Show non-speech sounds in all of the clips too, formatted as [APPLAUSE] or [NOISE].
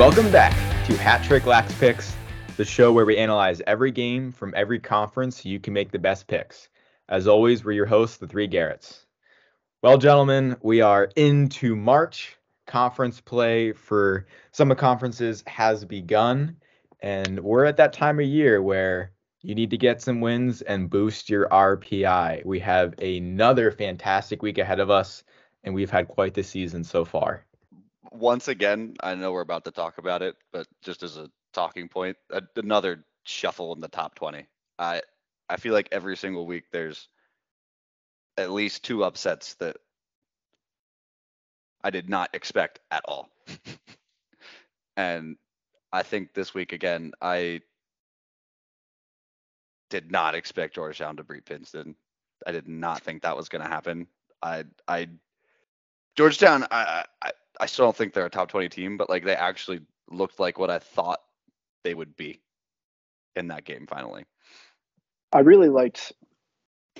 Welcome back to Hat Trick Lax Picks, the show where we analyze every game from every conference so you can make the best picks. As always, we're your hosts, the three Garretts. Well, gentlemen, we are into March. Conference play for some of conferences has begun, and we're at that time of year where you need to get some wins and boost your RPI. We have another fantastic week ahead of us, and we've had quite the season so far once again, I know we're about to talk about it, but just as a talking point, another shuffle in the top 20. I I feel like every single week there's at least two upsets that I did not expect at all. [LAUGHS] and I think this week again, I did not expect Georgetown to beat Princeton. I did not think that was going to happen. I I Georgetown, I, I I still don't think they're a top 20 team, but like they actually looked like what I thought they would be in that game finally. I really liked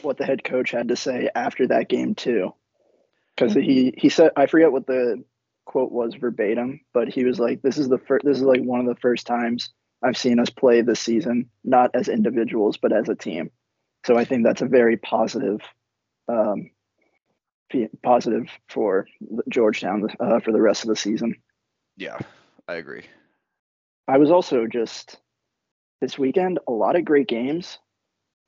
what the head coach had to say after that game too. Cuz he he said I forget what the quote was verbatim, but he was like this is the first this is like one of the first times I've seen us play this season not as individuals but as a team. So I think that's a very positive um, positive for Georgetown uh, for the rest of the season. Yeah, I agree. I was also just this weekend a lot of great games,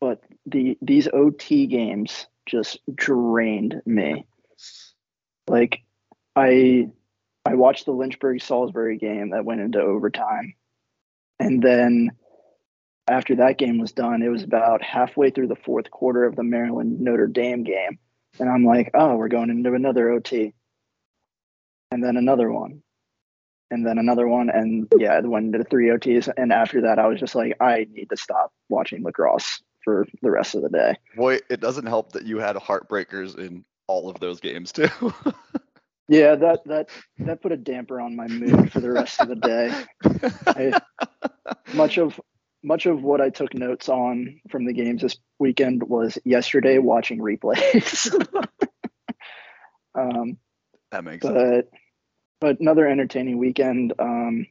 but the these OT games just drained me. Like I I watched the Lynchburg Salisbury game that went into overtime. And then after that game was done, it was about halfway through the fourth quarter of the Maryland Notre Dame game and I'm like, oh, we're going into another OT. And then another one. And then another one. And yeah, it went into three OTs. And after that, I was just like, I need to stop watching lacrosse for the rest of the day. Boy, it doesn't help that you had heartbreakers in all of those games too. [LAUGHS] yeah, that that that put a damper on my mood for the rest of the day. [LAUGHS] I, much of much of what I took notes on from the games this weekend was yesterday watching replays. [LAUGHS] um, that makes but, sense. But another entertaining weekend. Um,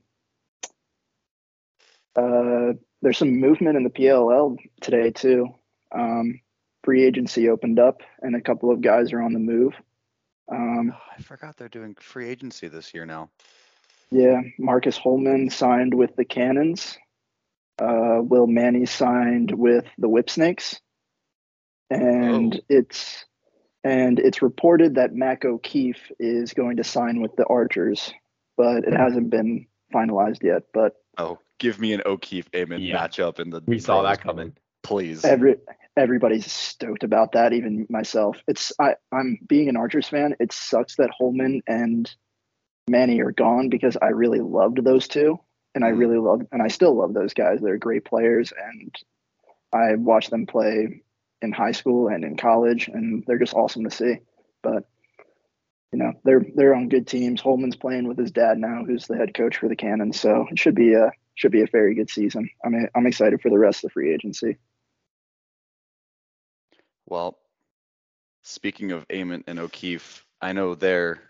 uh, there's some movement in the PLL today too. Um, free agency opened up, and a couple of guys are on the move. Um, oh, I forgot they're doing free agency this year now. Yeah, Marcus Holman signed with the Cannons uh, Will Manny signed with the Whipsnakes, and oh. it's and it's reported that Mac O'Keefe is going to sign with the Archers, but it hasn't been finalized yet. But oh, give me an O'Keefe Amen yeah. matchup in the. We saw that coming. Please. Every everybody's stoked about that, even myself. It's I I'm being an Archers fan. It sucks that Holman and Manny are gone because I really loved those two and I mm-hmm. really love and I still love those guys. They're great players, and I watched them play in high school and in college, and they're just awesome to see. But you know, they're they're on good teams. Holman's playing with his dad now, who's the head coach for the Cannons, so it should be a should be a very good season. I mean, I'm excited for the rest of the free agency. Well, speaking of Ament and O'Keefe, I know their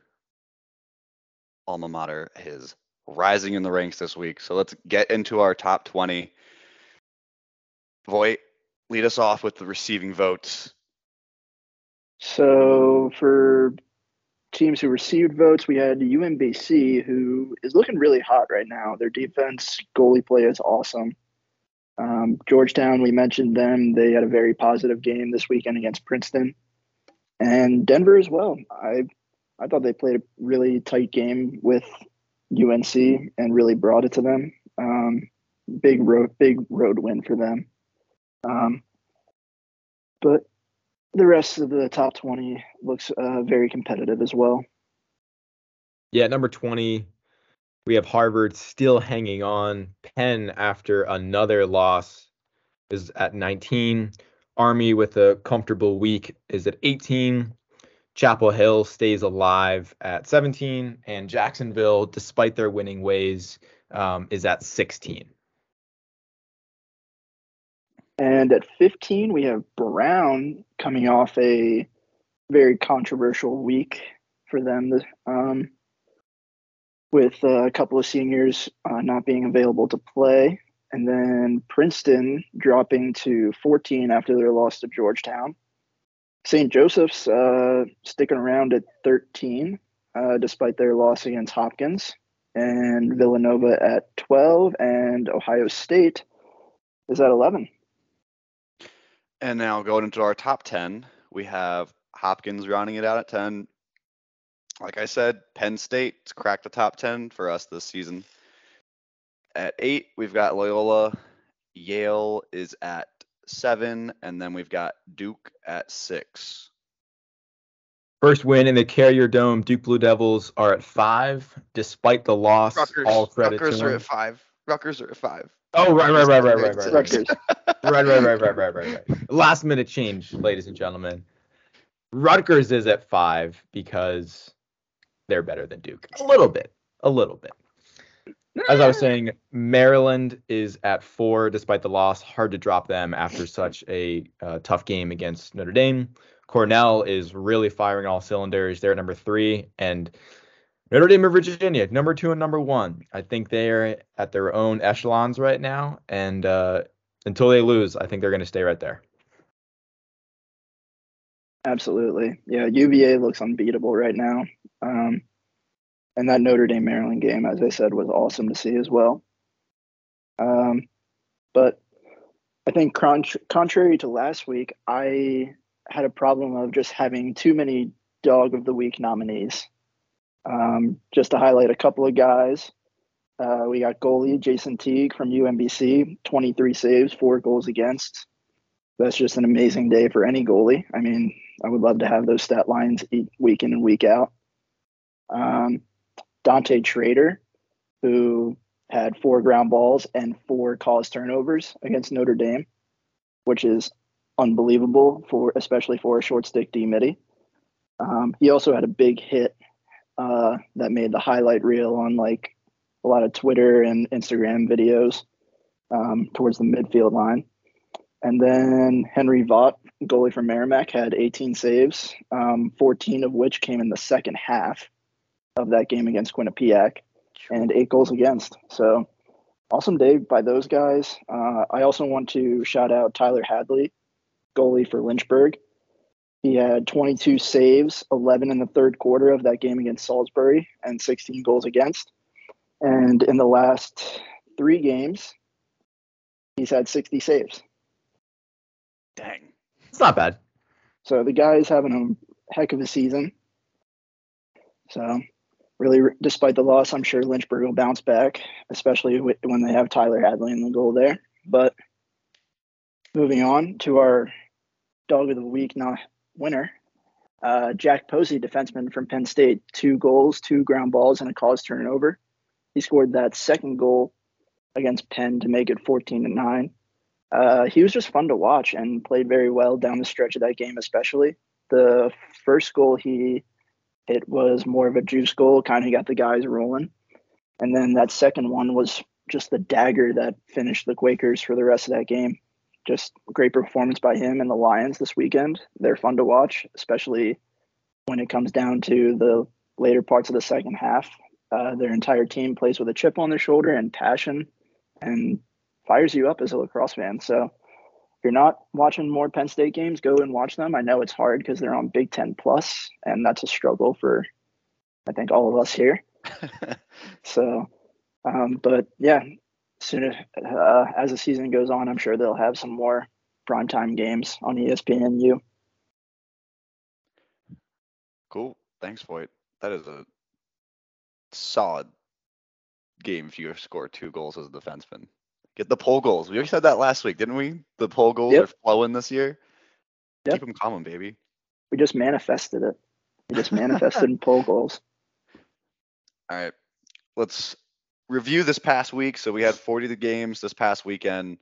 alma mater is rising in the ranks this week. So let's get into our top 20. Voigt, lead us off with the receiving votes. So for teams who received votes, we had UMBC, who is looking really hot right now. Their defense, goalie play is awesome. Um, Georgetown, we mentioned them. They had a very positive game this weekend against Princeton, and Denver as well. I I thought they played a really tight game with UNC and really brought it to them. Um, big road, big road win for them. Um, but the rest of the top 20 looks uh, very competitive as well. Yeah, number 20, we have Harvard still hanging on. Penn, after another loss, is at 19. Army, with a comfortable week, is at 18. Chapel Hill stays alive at 17, and Jacksonville, despite their winning ways, um, is at 16. And at 15, we have Brown coming off a very controversial week for them. Um, with a couple of seniors uh, not being available to play. And then Princeton dropping to 14 after their loss to Georgetown. St. Joseph's uh, sticking around at 13 uh, despite their loss against Hopkins. And Villanova at 12. And Ohio State is at 11. And now going into our top 10, we have Hopkins rounding it out at 10. Like I said, Penn State's cracked the top 10 for us this season. At eight, we've got Loyola. Yale is at seven, and then we've got Duke at six. First win in the Carrier Dome. Duke Blue Devils are at five, despite the loss. Rutgers, all credit Rutgers to are at five. Rutgers are at five. Oh, right, right, right, right, right, right, right, Rutgers. right, right, right, right, right, right, right. Last minute change, ladies and gentlemen. Rutgers is at five because they're better than Duke. A little bit, a little bit. As I was saying, Maryland is at four despite the loss. Hard to drop them after such a uh, tough game against Notre Dame. Cornell is really firing all cylinders. They're at number three, and Notre Dame and Virginia, number two and number one. I think they're at their own echelons right now, and uh, until they lose, I think they're going to stay right there. Absolutely. Yeah, UVA looks unbeatable right now. Um, and that Notre Dame Maryland game, as I said, was awesome to see as well. Um, but I think contr- contrary to last week, I had a problem of just having too many dog of the week nominees. Um, just to highlight a couple of guys, uh, we got goalie Jason Teague from UMBC, 23 saves, four goals against. That's just an amazing day for any goalie. I mean, I would love to have those stat lines week in and week out. Um, Dante Trader, who had four ground balls and four caused turnovers against Notre Dame, which is unbelievable for especially for a short stick D midi. Um, he also had a big hit uh, that made the highlight reel on like a lot of Twitter and Instagram videos um, towards the midfield line. And then Henry Vaught, goalie from Merrimack, had 18 saves, um, 14 of which came in the second half of that game against Quinnipiac, and eight goals against. So awesome day by those guys. Uh, I also want to shout out Tyler Hadley, goalie for Lynchburg. He had 22 saves, 11 in the third quarter of that game against Salisbury, and 16 goals against. And in the last three games, he's had 60 saves. Dang. It's not bad. So the guy is having a heck of a season. So, really, despite the loss, I'm sure Lynchburg will bounce back, especially when they have Tyler Hadley in the goal there. But moving on to our dog of the week not winner, uh, Jack Posey, defenseman from Penn State, two goals, two ground balls, and a caused turnover. He scored that second goal against Penn to make it 14 to nine. Uh, he was just fun to watch and played very well down the stretch of that game, especially. The first goal he hit was more of a juice goal, kind of got the guys rolling. And then that second one was just the dagger that finished the Quakers for the rest of that game. Just great performance by him and the Lions this weekend. They're fun to watch, especially when it comes down to the later parts of the second half. Uh, their entire team plays with a chip on their shoulder and passion and fires you up as a lacrosse fan. So if you're not watching more Penn State games, go and watch them. I know it's hard because they're on Big Ten Plus, and that's a struggle for I think all of us here. [LAUGHS] So, um, but yeah, soon as, uh, as the season goes on, I'm sure they'll have some more primetime games on ESPNU. cool. Thanks, Voigt. That is a solid game if you score two goals as a defenseman. Get the pole goals. We already said that last week, didn't we? The pole goals Yep. are flowing this year. Yep. Keep them coming, baby. We just manifested it. We just manifested [LAUGHS] pole goals. All right. Let's review this past week. So we had 40 the games this past weekend,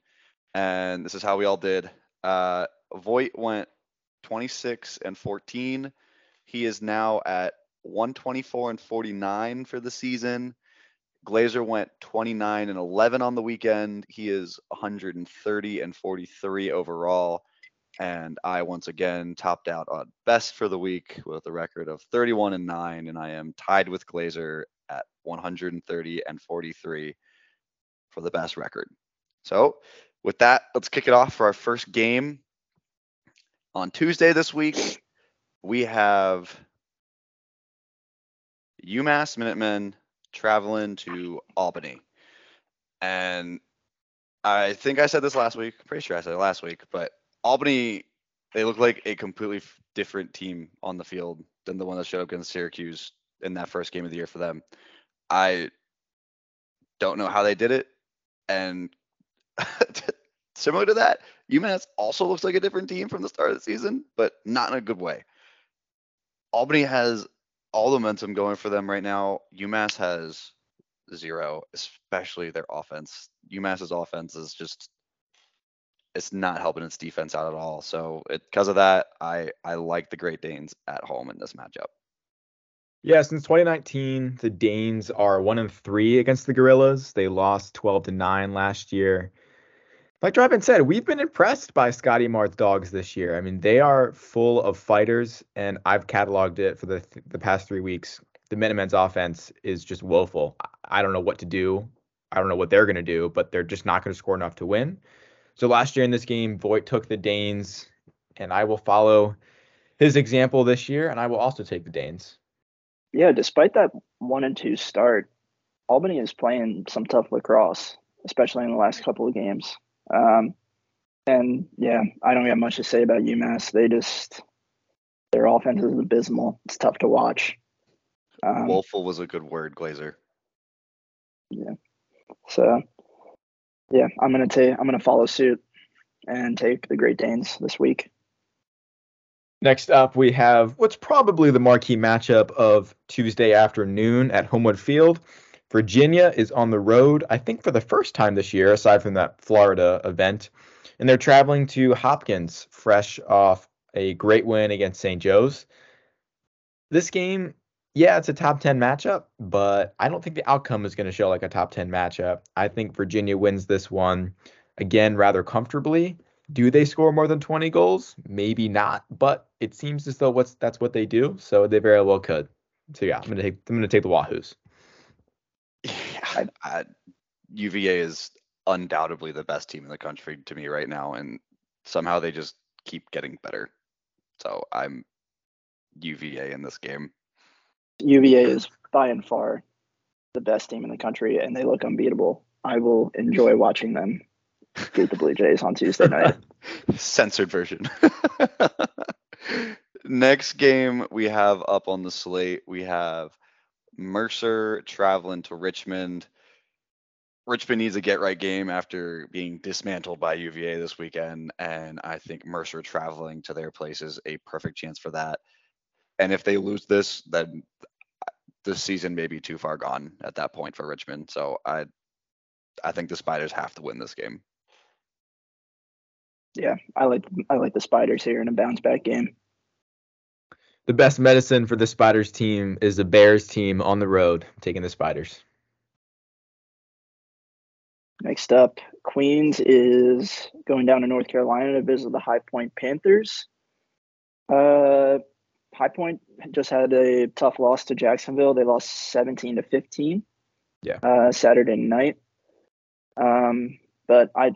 and this is how we all did. Uh Voigt went 26 and 14. He is now at 124 and 49 for the season. Glaeser went 29 and 11 on the weekend. He is 130 and 43 overall. And I once again topped out on best for the week with a record of 31 and 9, and I am tied with Glaeser at 130 and 43 for the best record. So, with that, let's kick it off for our first game. On Tuesday this week, we have UMass Minutemen traveling to Albany. And I think I said this last week. Pretty sure I said it last week, but Albany, they look like a completely different team on the field than the one that showed up against Syracuse in that first game of the year for them. I don't know how they did it. And [LAUGHS] similar to that, UMass also looks like a different team from the start of the season, but not in a good way. Albany has all the momentum going for them right now. UMass has zero, especially their offense. UMass's offense is just it's not helping its defense out at all. So because of that, I I like the Great Danes at home in this matchup. Yeah, since 2019, the Danes are one and three against the Gorillas. They lost 12 to nine last year. Like Dreiband said, we've been impressed by Scotty Marr's dogs this year. I mean, they are full of fighters, and I've cataloged it for the the past three weeks. The Minutemen's offense is just woeful. I don't know what to do. I don't know what they're going to do, but they're just not going to score enough to win. So last year in this game, Voigt took the Danes, and I will follow his example this year, and I will also take the Danes. Yeah, despite that one and two start, Albany is playing some tough lacrosse, especially in the last couple of games. Um, and yeah, I don't have much to say about UMass. They just their offense is abysmal. It's tough to watch. Um, Woeful was a good word, Glaeser. Yeah. So yeah, I'm gonna take I'm gonna follow suit and take the Great Danes this week. Next up, we have what's probably the marquee matchup of Tuesday afternoon at Homewood Field. Virginia is on the road, I think, for the first time this year, aside from that Florida event. And they're traveling to Hopkins, fresh off a great win against St. Joe's. This game, yeah, it's a top 10 matchup, but I don't think the outcome is going to show like a top 10 matchup. I think Virginia wins this one again rather comfortably. Do they score more than 20 goals? Maybe not, but it seems as though what's that's what they do, so they very well could. So yeah, I'm gonna take I'm gonna take the Wahoos. Yeah, I, [SIGHS] UVA is undoubtedly the best team in the country to me right now, and somehow they just keep getting better. So I'm UVA in this game. UVA is by and far the best team in the country, and they look unbeatable. I will enjoy watching them beat the Blue Jays on Tuesday [LAUGHS] night. Censored version. [LAUGHS] Next game we have up on the slate, we have Mercer traveling to Richmond. Richmond needs a get right game after being dismantled by UVA this weekend, and I think Mercer traveling to their place is a perfect chance for that. And if they lose this, then the season may be too far gone at that point for Richmond. So I, I think the Spiders have to win this game. Yeah, I like I like the Spiders here in a bounce back game the best medicine for the Spiders team is the Bears team on the road, taking the Spiders. Next up, Queens is going down to North Carolina to visit the High Point Panthers. Uh, High Point just had a tough loss to Jacksonville. They lost 17 to 15. Yeah. Uh, Saturday night. Um, but I,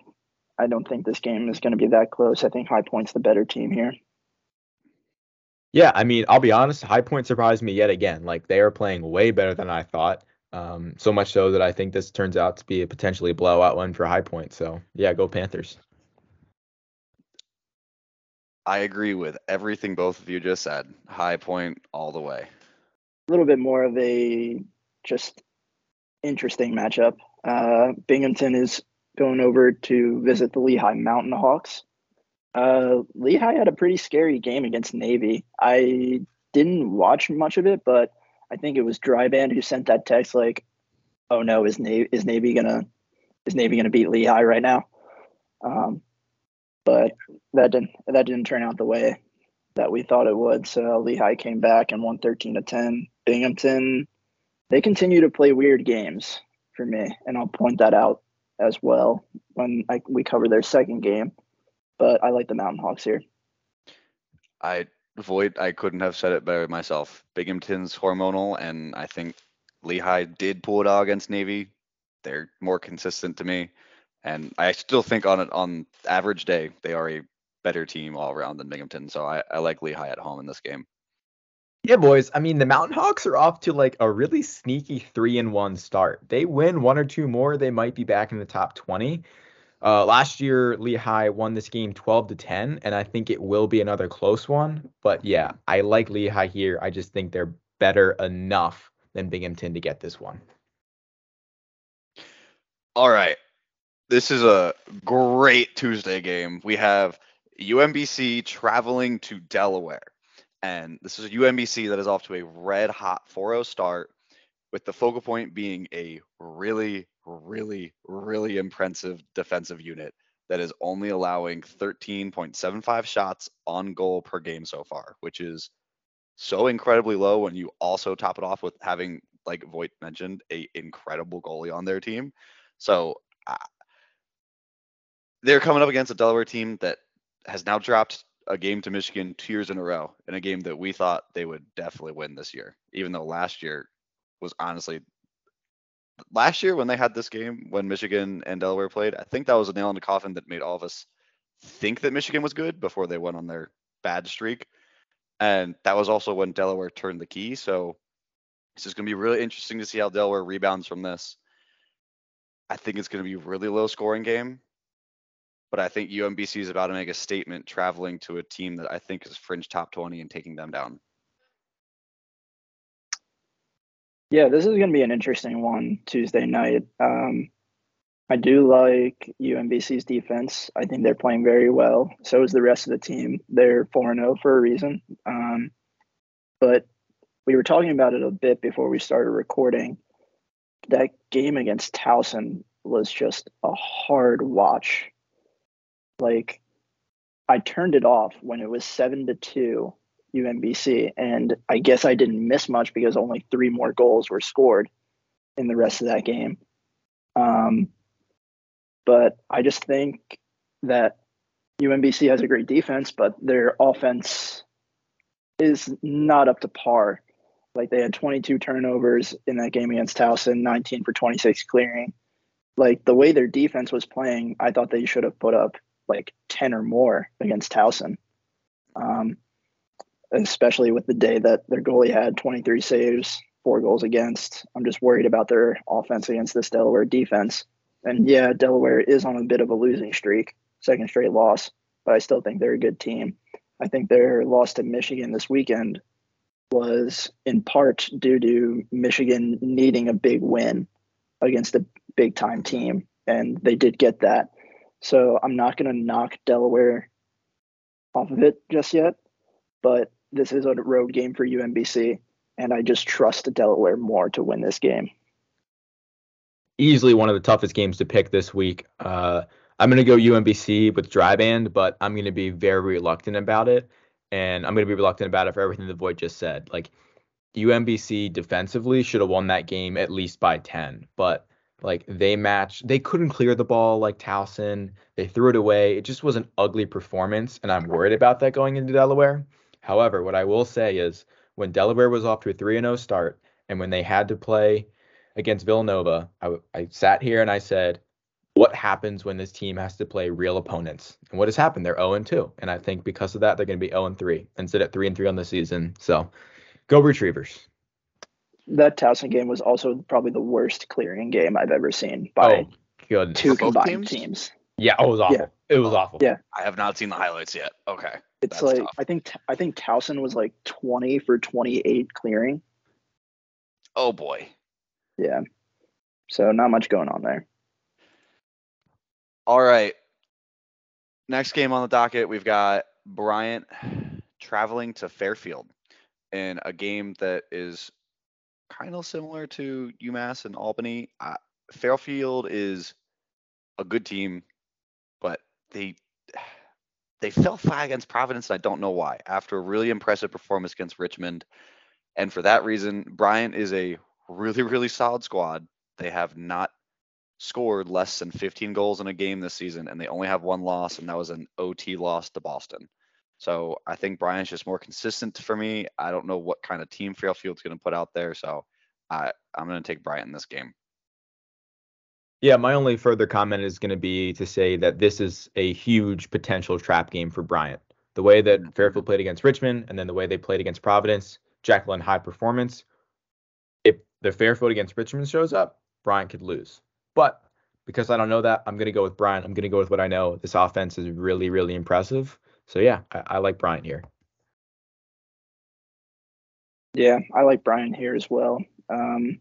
I don't think this game is going to be that close. I think High Point's the better team here. Yeah, I mean, I'll be honest, High Point surprised me yet again. Like they are playing way better than I thought. Um, so much so that I think this turns out to be a potentially blowout one for High Point. So yeah, go Panthers. I agree with everything both of you just said. High Point all the way. A little bit more of a just interesting matchup. Uh, Binghamton is going over to visit the Lehigh Mountain Hawks. Uh, Lehigh had a pretty scary game against Navy. I didn't watch much of it, but I think it was Dreiband who sent that text like, "Oh no, is Navy is Navy gonna is Navy gonna beat Lehigh right now?" Um, but that didn't that didn't turn out the way that we thought it would. So Lehigh came back and won 13 to 10. Binghamton, they continue to play weird games for me, and I'll point that out as well when I, we cover their second game but I like the Mountain Hawks here. I Voigt, I couldn't have said it better myself. Binghamton's hormonal, and I think Lehigh did pull it out against Navy. They're more consistent to me, and I still think on it on average day they are a better team all around than Binghamton. So I, I like Lehigh at home in this game. Yeah, boys. I mean, the Mountain Hawks are off to like a really sneaky three and one start. They win one or two more, they might be back in the top 20. Uh, last year, Lehigh won this game 12 to 10, and I think it will be another close one. But yeah, I like Lehigh here. I just think they're better enough than Binghamton to get this one. All right. This is a great Tuesday game. We have UMBC traveling to Delaware. And this is a UMBC that is off to a red hot 4 0 start, with the focal point being a really, really, really impressive defensive unit that is only allowing 13.75 shots on goal per game so far, which is so incredibly low when you also top it off with having, like Voigt mentioned, a incredible goalie on their team. So uh, they're coming up against a Delaware team that has now dropped a game to Michigan two years in a row in a game that we thought they would definitely win this year, even though last year was honestly last year when they had this game when Michigan and Delaware played, I think that was a nail in the coffin that made all of us think that Michigan was good before they went on their bad streak. And that was also when Delaware turned the key. So this is going to be really interesting to see how Delaware rebounds from this. I think it's going to be a really low scoring game but I think UMBC is about to make a statement traveling to a team that I think is fringe top 20 and taking them down. Yeah, this is going to be an interesting one Tuesday night. Um, I do like UMBC's defense. I think they're playing very well. So is the rest of the team. They're 4 0 for a reason. Um, but we were talking about it a bit before we started recording. That game against Towson was just a hard watch like I turned it off when it was seven to two UMBC, and I guess I didn't miss much because only three more goals were scored in the rest of that game. Um, but I just think that UMBC has a great defense, but their offense is not up to par. Like they had 22 turnovers in that game against Towson, 19 for 26 clearing. Like the way their defense was playing, I thought they should have put up like 10 or more against Towson. Um, especially with the day that their goalie had 23 saves, four goals against. I'm just worried about their offense against this Delaware defense. And yeah, Delaware is on a bit of a losing streak, second straight loss, but I still think they're a good team. I think their loss to Michigan this weekend was in part due to Michigan needing a big win against a big time team. And they did get that. So I'm not going to knock Delaware off of it just yet, but this is a road game for UMBC, and I just trust Delaware more to win this game. Easily one of the toughest games to pick this week. Uh, I'm going to go UMBC with Dreiband, but I'm going to be very reluctant about it. And I'm going to be reluctant about it for everything the Voigt just said. Like, UMBC defensively should have won that game at least by 10, but like they matched, they couldn't clear the ball like Towson. They threw it away. It just was an ugly performance, and I'm worried about that going into Delaware. However, what I will say is when Delaware was off to a 3 0 start, and when they had to play against Villanova, I, I sat here and I said, what happens when this team has to play real opponents? And what has happened? They're 0 2. And I think because of that, they're going to be 0 3 and sit at 3 3 on the season. So go Retrievers that Towson game was also probably the worst clearing game I've ever seen by oh, two combined teams? teams? Yeah, it was awful. Yeah. It was awful. Yeah, I have not seen the highlights yet. Okay, it's like tough. I think I think Towson was like twenty for twenty eight clearing. Oh boy. Yeah. So not much going on there. All right. Next game on the docket, we've got Bryant traveling to Fairfield in a game that is kind of similar to UMass and Albany. Uh, Fairfield is a good team, but they they fell flat against Providence, and I don't know why. After a really impressive performance against Richmond, and for that reason, Bryant is a really really solid squad. They have not scored less than 15 goals in a game this season, and they only have one loss, and that was an OT loss to Boston. So I think Bryant's just more consistent for me. I don't know what kind of team Fairfield's going to put out there. So I I'm gonna take Bryant in this game. Yeah, my only further comment is going to be to say that this is a huge potential trap game for Bryant. The way that Mhm. Fairfield played against Richmond and then the way they played against Providence, Jekyll and Hyde performance. If the Fairfield against Richmond shows up, Bryant could lose. But because I don't know that, I'm going to go with Bryant. I'm going to go with what I know. This offense is really, really impressive. So yeah, I, I like Bryant here. Yeah, I like Bryant here as well. Um,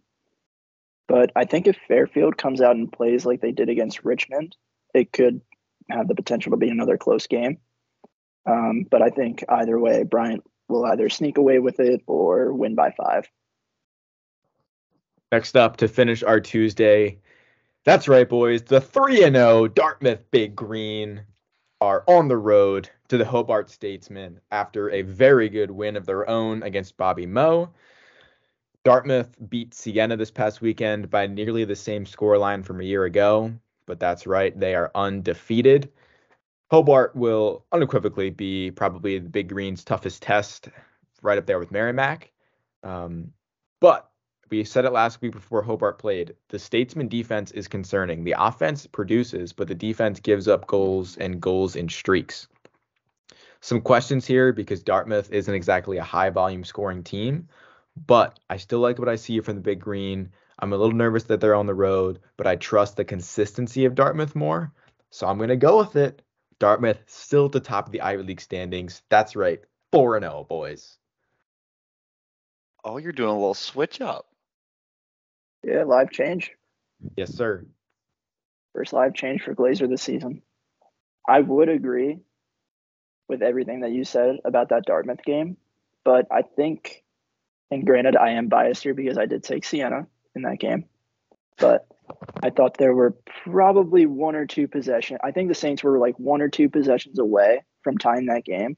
but I think if Fairfield comes out and plays like they did against Richmond, it could have the potential to be another close game. Um, but I think either way, Bryant will either sneak away with it or win by five. Next up to finish our Tuesday. That's right, boys. The 3 and 0 Dartmouth Big Green are on the road to the Hobart Statesmen after a very good win of their own against Bobby Moe. Dartmouth beat Siena this past weekend by nearly the same scoreline from a year ago, but that's right, they are undefeated. Hobart will unequivocally be probably the Big Green's toughest test, right up there with Merrimack. Um, but we said it last week before Hobart played. The Statesman defense is concerning. The offense produces, but the defense gives up goals and goals in streaks. Some questions here because Dartmouth isn't exactly a high volume scoring team, but I still like what I see from the Big Green. I'm a little nervous that they're on the road, but I trust the consistency of Dartmouth more. So I'm going to go with it. Dartmouth still at the top of the Ivy League standings. That's right. 4 0, boys. Oh, you're doing a little switch up. Yeah, live change. Yes, sir. First live change for Glaeser this season. I would agree with everything that you said about that Dartmouth game, but I think, and granted, I am biased here because I did take Siena in that game, but I thought there were probably one or two possessions. I think the Saints were like one or two possessions away from tying that game,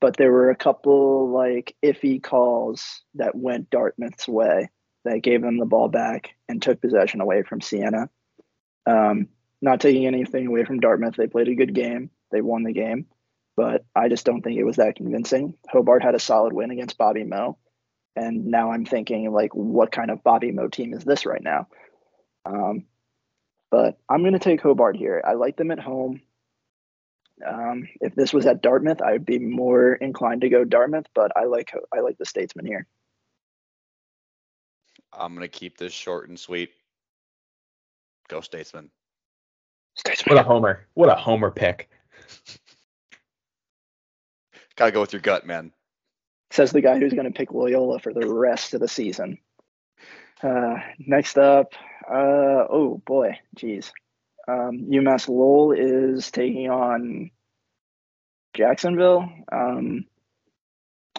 but there were a couple like iffy calls that went Dartmouth's way that gave them the ball back and took possession away from Siena. Um, not taking anything away from Dartmouth, they played a good game. They won the game, but I just don't think it was that convincing. Hobart had a solid win against Bobby Moe, and now I'm thinking like, what kind of Bobby Mo team is this right now? Um, but I'm going to take Hobart here. I like them at home. Um, if this was at Dartmouth, I would be more inclined to go Dartmouth, but I like I like the Statesman here. I'm gonna keep this short and sweet. Go Statesman. Statesman. What a homer. What a homer pick. Gotta go with your gut, man. Says the guy who's going to pick Loyola for the rest of the season. Uh, next up, uh, oh boy, geez. Um, UMass Lowell is taking on Jacksonville. Um,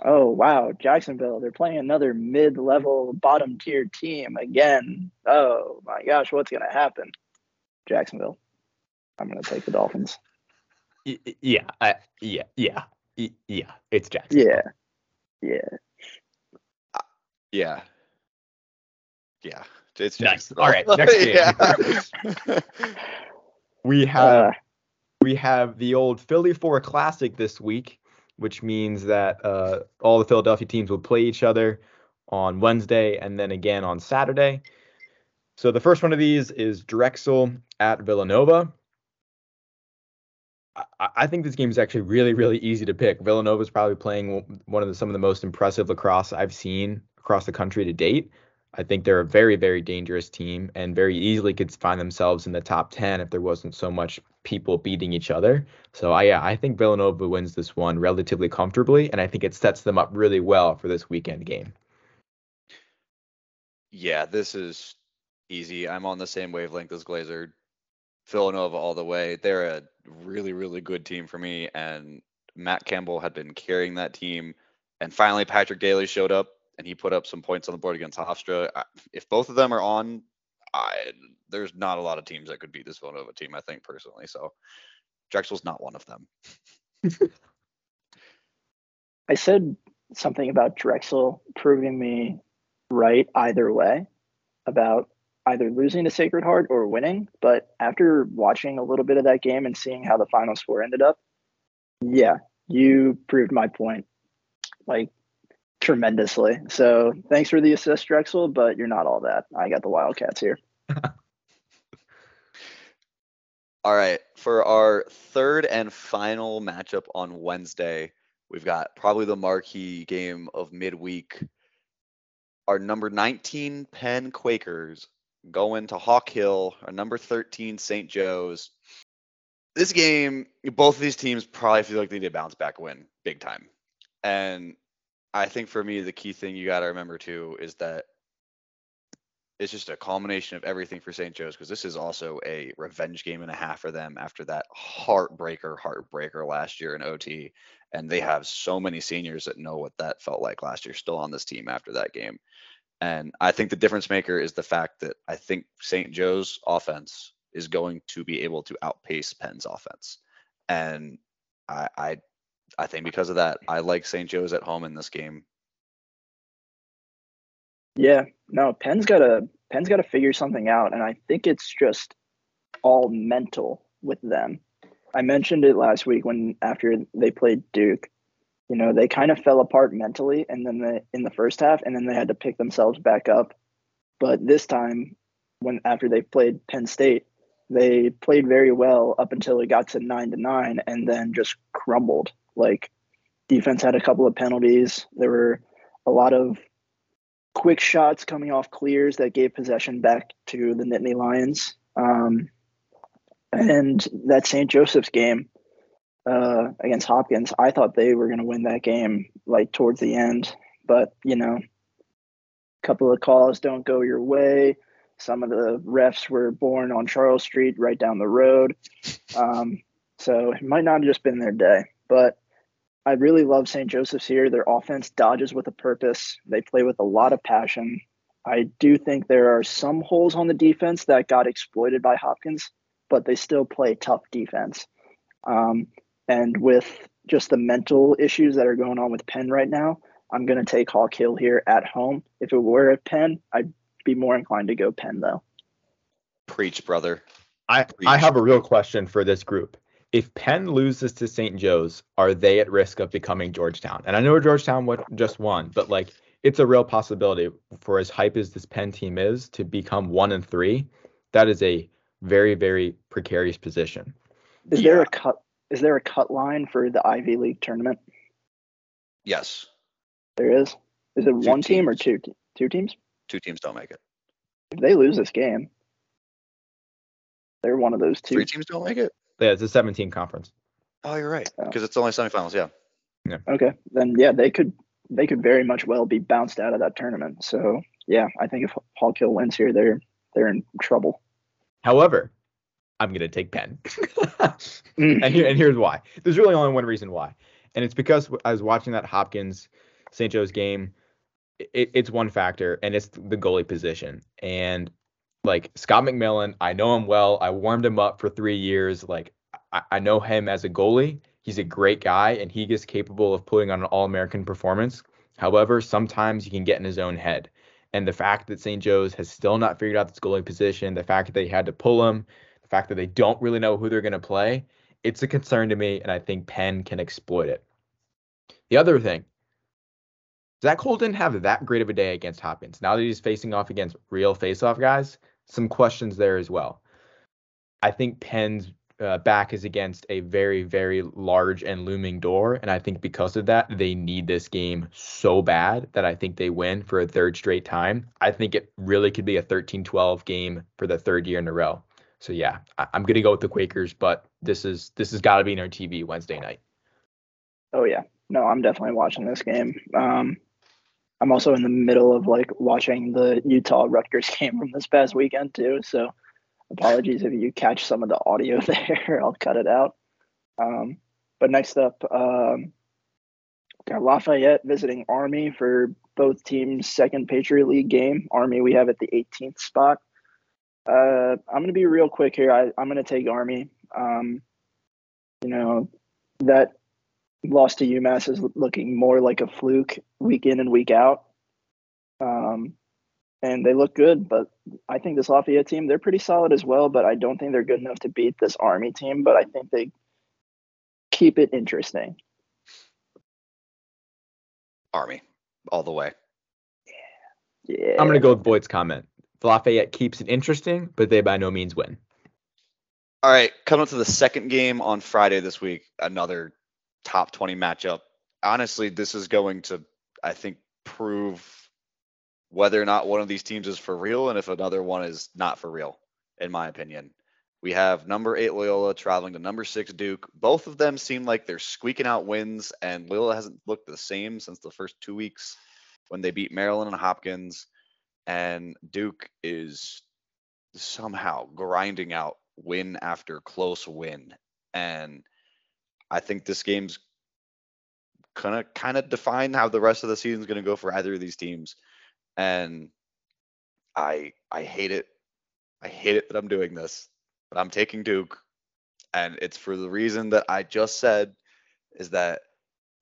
oh wow, Jacksonville. They're playing another mid-level, bottom-tier team again. Oh my gosh, what's going to happen? Jacksonville. I'm going to take the Dolphins. Yeah, I, yeah, yeah, yeah. It's Jacksonville. Yeah, yeah. Yeah. Yeah. It's Nice. Jacksonville. All right, [LAUGHS] next game. yeah. [LAUGHS] We have Uh, we have the old Philly Four Classic this week, which means that uh, all the Philadelphia teams will play each other on Wednesday and then again on Saturday. So the first one of these is Drexel at Villanova. I, think this game is actually really, really easy to pick. Villanova is probably playing one of the, some of the most impressive lacrosse I've seen across the country to date. I think they're a very, very dangerous team and very easily could find themselves in the top 10 if there wasn't so much people beating each other. So I, yeah, I think Villanova wins this one relatively comfortably, and I think it sets them up really well for this weekend game. yeah, this is easy. I'm on the same wavelength as Glaeser. Villanova all the way. They're a really, really good team for me. And Matt Campbell had been carrying that team. And finally, Patrick Daly showed up and he put up some points on the board against Hofstra. If both of them are on, I, there's not a lot of teams that could beat this Villanova team, I think, personally. So Drexel's not one of them. [LAUGHS] I said something about Drexel proving me right either way about either losing to Sacred Heart or winning. But after watching a little bit of that game and seeing how the final score ended up, yeah, you proved my point. Like tremendously. So thanks for the assist, Drexel, but you're not all that. I got the Wildcats here. [LAUGHS] All right, for our third and final matchup on Wednesday, we've got probably the marquee game of midweek. Our number 19 Penn Quakers going to Hawk Hill, a number 13 St. Joe's. This game, both of these teams probably feel like they need a bounce back win big time. And I think for me, the key thing you got to remember too is that it's just a culmination of everything for St. Joe's because this is also a revenge game and a half for them after that heartbreaker, heartbreaker last year in OT. And they have so many seniors that know what that felt like last year still on this team after that game. And I think the difference maker is the fact that I think St. Joe's offense is going to be able to outpace Penn's offense. And I, I I think because of that, I like St. Joe's at home in this game yeah, no, Penn's got to Penn's got to figure something out, and I think it's just all mental with them. I mentioned it last week when after they played Duke, you know, they kind of fell apart mentally, and then the in the first half, and then they had to pick themselves back up. But this time, when after they played Penn State, they played very well up until it got to nine to nine, and then just crumbled. Like defense had a couple of penalties. There were a lot of quick shots coming off clears that gave possession back to the Nittany Lions. Um, and that St. Joseph's game uh, against Hopkins, I thought they were going to win that game like towards the end, but you know, a couple of calls don't go your way. Some of the refs were born on Charles Street, right down the road. Um, so it might not have just been their day, but I really love St. Joseph's here. Their offense dodges with a purpose. They play with a lot of passion. I do think there are some holes on the defense that got exploited by Hopkins, but they still play tough defense. Um, and with just the mental issues that are going on with Penn right now, I'm going to take Hawk Hill here at home. If it were at Penn, I'd be more inclined to go Penn, though. Preach, brother. I, Preach. I have a real question for this group if Penn loses to St. Joe's, are they at risk of becoming Georgetown? And I know Georgetown just won, but like it's a real possibility for as hype as this Penn team is to become one and three. That is a very, very precarious position. Is yeah. there a cut? Is there a cut line for the Ivy League tournament? Yes. There is. Is it two one teams. team or two two teams? Two teams don't make it. If they lose this game, they're one of those two. Three teams don't make it. Yeah, it's a 17 conference. Oh, you're right. Because oh. it's only semifinals. Yeah. Yeah. Okay. Then yeah, they could they could very much well be bounced out of that tournament. So yeah, I think if Hawk Hill wins here, they're they're in trouble. However, I'm gonna take Penn, [LAUGHS] mm. and here, and here's why. There's really only one reason why, and it's because I was watching that Hopkins St. Joe's game. It, it's one factor, and it's the goalie position. And like Scott McMillan, I know him well. I warmed him up for three years. Like I, I know him as a goalie. He's a great guy and he is capable of putting on an all American performance. However, sometimes he can get in his own head. And the fact that St. Joe's has still not figured out this goalie position, the fact that they had to pull him, fact that they don't really know who they're going to play, it's a concern to me. And I think Penn can exploit it. The other thing, Zach Cole didn't have that great of a day against Hopkins. Now that he's facing off against real face-off guys, some questions there as well. I think Penn's uh, back is against a very, very large and looming door. And I think because of that, they need this game so bad that I think they win for a third straight time. I think it really could be a 13 12 game for the third year in a row. So yeah, I- am gonna go with the Quakers, but this is this has got to be in our TV Wednesday night. Oh yeah, no, I'm definitely watching this game. Um, I'm also in the middle of like watching the Utah Rutgers [LAUGHS] game from this past weekend too. So apologies if you catch some of the audio [LAUGHS] there. I'll cut it out. Um, but next up, um, got Lafayette visiting Army for both teams' second Patriot League game. Army we have at the 18th spot. Uh, I'm going to be real quick here. I, I'm going to take Army. Um, you know that loss to UMass is looking more like a fluke week in and week out. Um, and they look good, but I think this Lafayette team, they're pretty solid as well, but I don't think they're good enough to beat this Army team, but I think they keep it interesting. Army. all the way. Yeah. I'm gonna go with Boyd's comment. Lafayette keeps it interesting, but they by no means win. All right, coming to the second game on Friday this week, another top 20 matchup. Honestly, this is going to, I think, prove whether or not one of these teams is for real and if another one is not for real, in my opinion. We have number eight Loyola traveling to number six Duke. Both of them seem like they're squeaking out wins, and Loyola hasn't looked the same since the first two weeks when they beat Maryland and Hopkins. And Duke is somehow grinding out win after close win. And I think this game's gonna kind of define how the rest of the season's gonna go for either of these teams. And I I hate it. I hate it that I'm doing this, but I'm taking Duke. And it's for the reason that I just said is that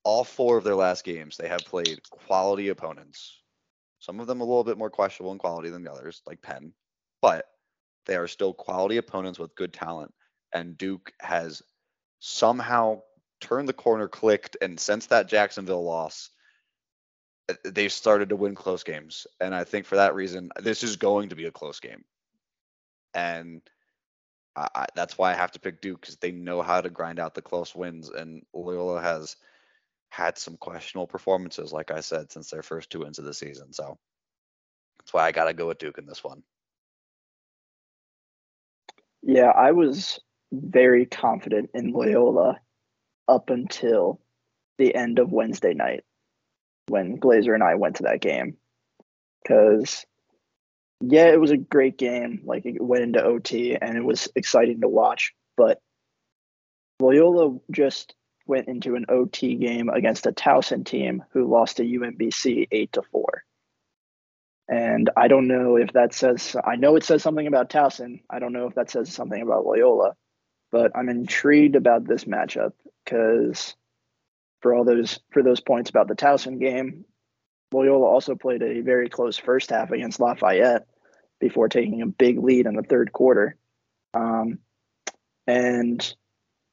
all four of their last games they have played quality opponents. Some of them a little bit more questionable in quality than the others, like Penn, but they are still quality opponents with good talent. And Duke has somehow turned the corner, clicked, and since that Jacksonville loss, uh, they've started to win close games. And I think for that reason, this is going to be a close game. And I, I, that's why I have to pick Duke because they know how to grind out the close wins. And Loyola has had some questionable performances, like I said, since their first two wins of the season. So that's why I got to go with Duke in this one. Yeah, I was very confident in Loyola up until the end of Wednesday night when Glaeser and I went to that game. Because, yeah, it was a great game. Like, it went into OT and it was exciting to watch. But Loyola just went into an OT game against a Towson team who lost to UMBC 8 to 4. And I don't know if that says, I know it says something about Towson. I don't know if that says something about Loyola, but I'm intrigued about this matchup because for all those, for those points about the Towson game, Loyola also played a very close first half against Lafayette before taking a big lead in the third quarter. Um, and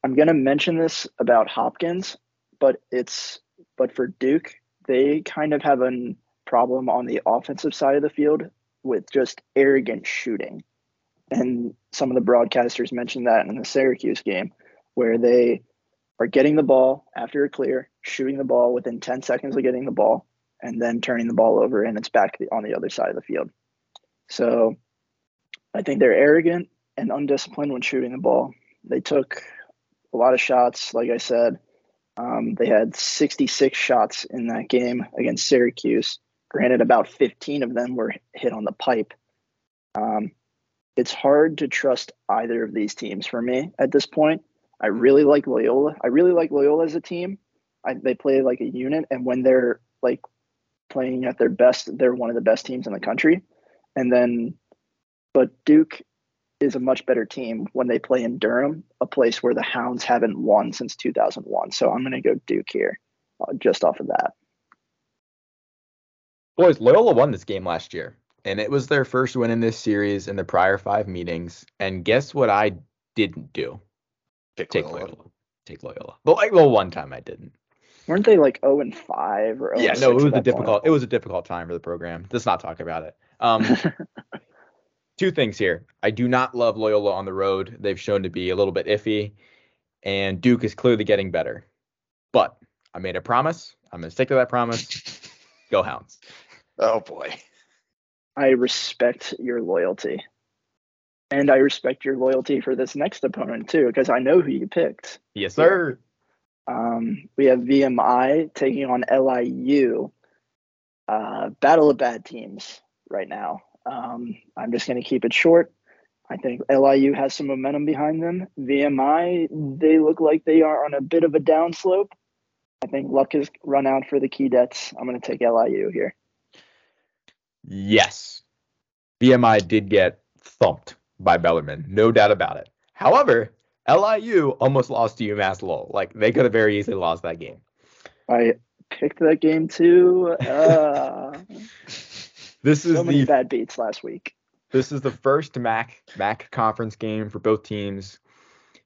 I'm going to mention this about Hopkins, but it's, but for Duke, they kind of have a problem on the offensive side of the field with just arrogant shooting. And some of the broadcasters mentioned that in the Syracuse game, where they are getting the ball after a clear, shooting the ball within 10 seconds of getting the ball, and then turning the ball over, and it's back on the other side of the field. So I think they're arrogant and undisciplined when shooting the ball. They took a lot of shots, like I said. Um, they had 66 shots in that game against Syracuse Granted, about 15 of them were hit on the pipe. Um, it's hard to trust either of these teams for me at this point. I really like Loyola. I really like Loyola as a team. I, they play like a unit, and when they're like playing at their best, they're one of the best teams in the country. And then, but Duke is a much better team when they play in Durham, a place where the Hounds haven't won since 2001. So I'm going to go Duke here, uh, just off of that. Boys, Loyola won this game last year, and it was their first win in this series in the prior five meetings. And guess what I didn't do? Pick Take Loyola. Loyola. Take Loyola. But like, well, one time I didn't. Weren't they like 0 and 5 or 0 yeah, and no, it 6 was a difficult. point? It was a difficult time for the program. Let's not talk about it. Um, [LAUGHS] two things here. I do not love Loyola on the road. They've shown to be a little bit iffy, and Duke is clearly getting better. But I made a promise. I'm going to stick to that promise. [LAUGHS] Go Hounds. Oh boy. I respect your loyalty. And I respect your loyalty for this next opponent too, because I know who you picked. Yes, sir. Um, we have VMI taking on LIU. Uh, battle of bad teams right now. Um, I'm just going to keep it short. I think LIU has some momentum behind them. VMI, they look like they are on a bit of a downslope. I think luck has run out for the Keydets. I'm going to take LIU here. Yes. VMI did get thumped by Bellarmine, no doubt about it. However, LIU almost lost to UMass Lowell. Like they could have very easily lost that game. I picked that game too. Uh, [LAUGHS] This is so many the bad beats last week. this is the first MAC MAC conference game for both teams.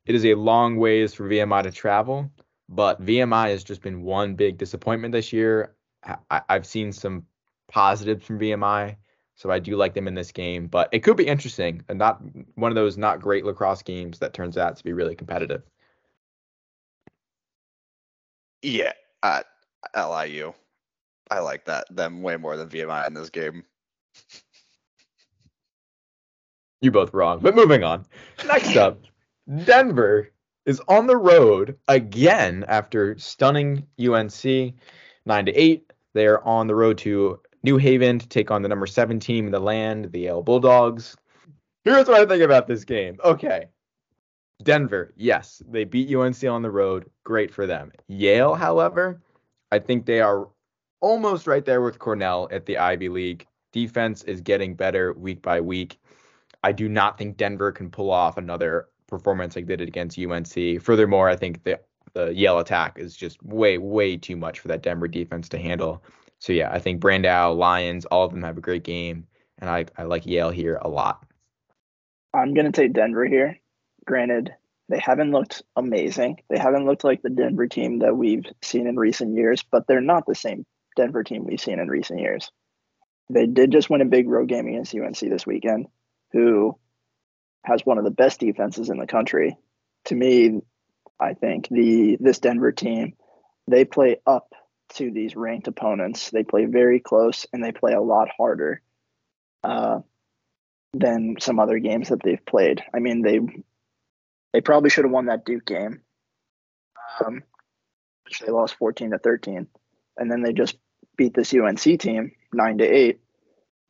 It is a long ways for VMI to travel, but VMI has just been one big disappointment this year. I, I've seen some positives from VMI, so I do like them in this game. But it could be interesting, and not one of those not great lacrosse games that turns out to be really competitive. Yeah, at LIU, I like that them way more than VMI in this game. You both wrong, but moving on. [LAUGHS] Next up, Denver is on the road again after stunning UNC nine to eight. They are on the road to New Haven to take on the number seven team in the land, the Yale Bulldogs. Here's what I think about this game. Okay. Denver, yes, they beat UNC on the road. Great for them. Yale, however, I think they are almost right there with Cornell at the Ivy League. Defense is getting better week by week. I do not think Denver can pull off another performance like they did against UNC. Furthermore, I think the the Yale attack is just way, way too much for that Denver defense to handle. So yeah, I think Brandau, Lions, all of them have a great game, and I, I like Yale here a lot. I'm gonna take Denver here. Granted, they haven't looked amazing. They haven't looked like the Denver team that we've seen in recent years, but they're not the same Denver team we've seen in recent years. They did just win a big road game against UNC this weekend who has one of the best defenses in the country. To me, I think the this Denver team, they play up to these ranked opponents. They play very close and they play a lot harder uh, than some other games that they've played. I mean, they they probably should have won that Duke game, um, which they lost fourteen to thirteen, and then they just beat this UNC team nine to eight,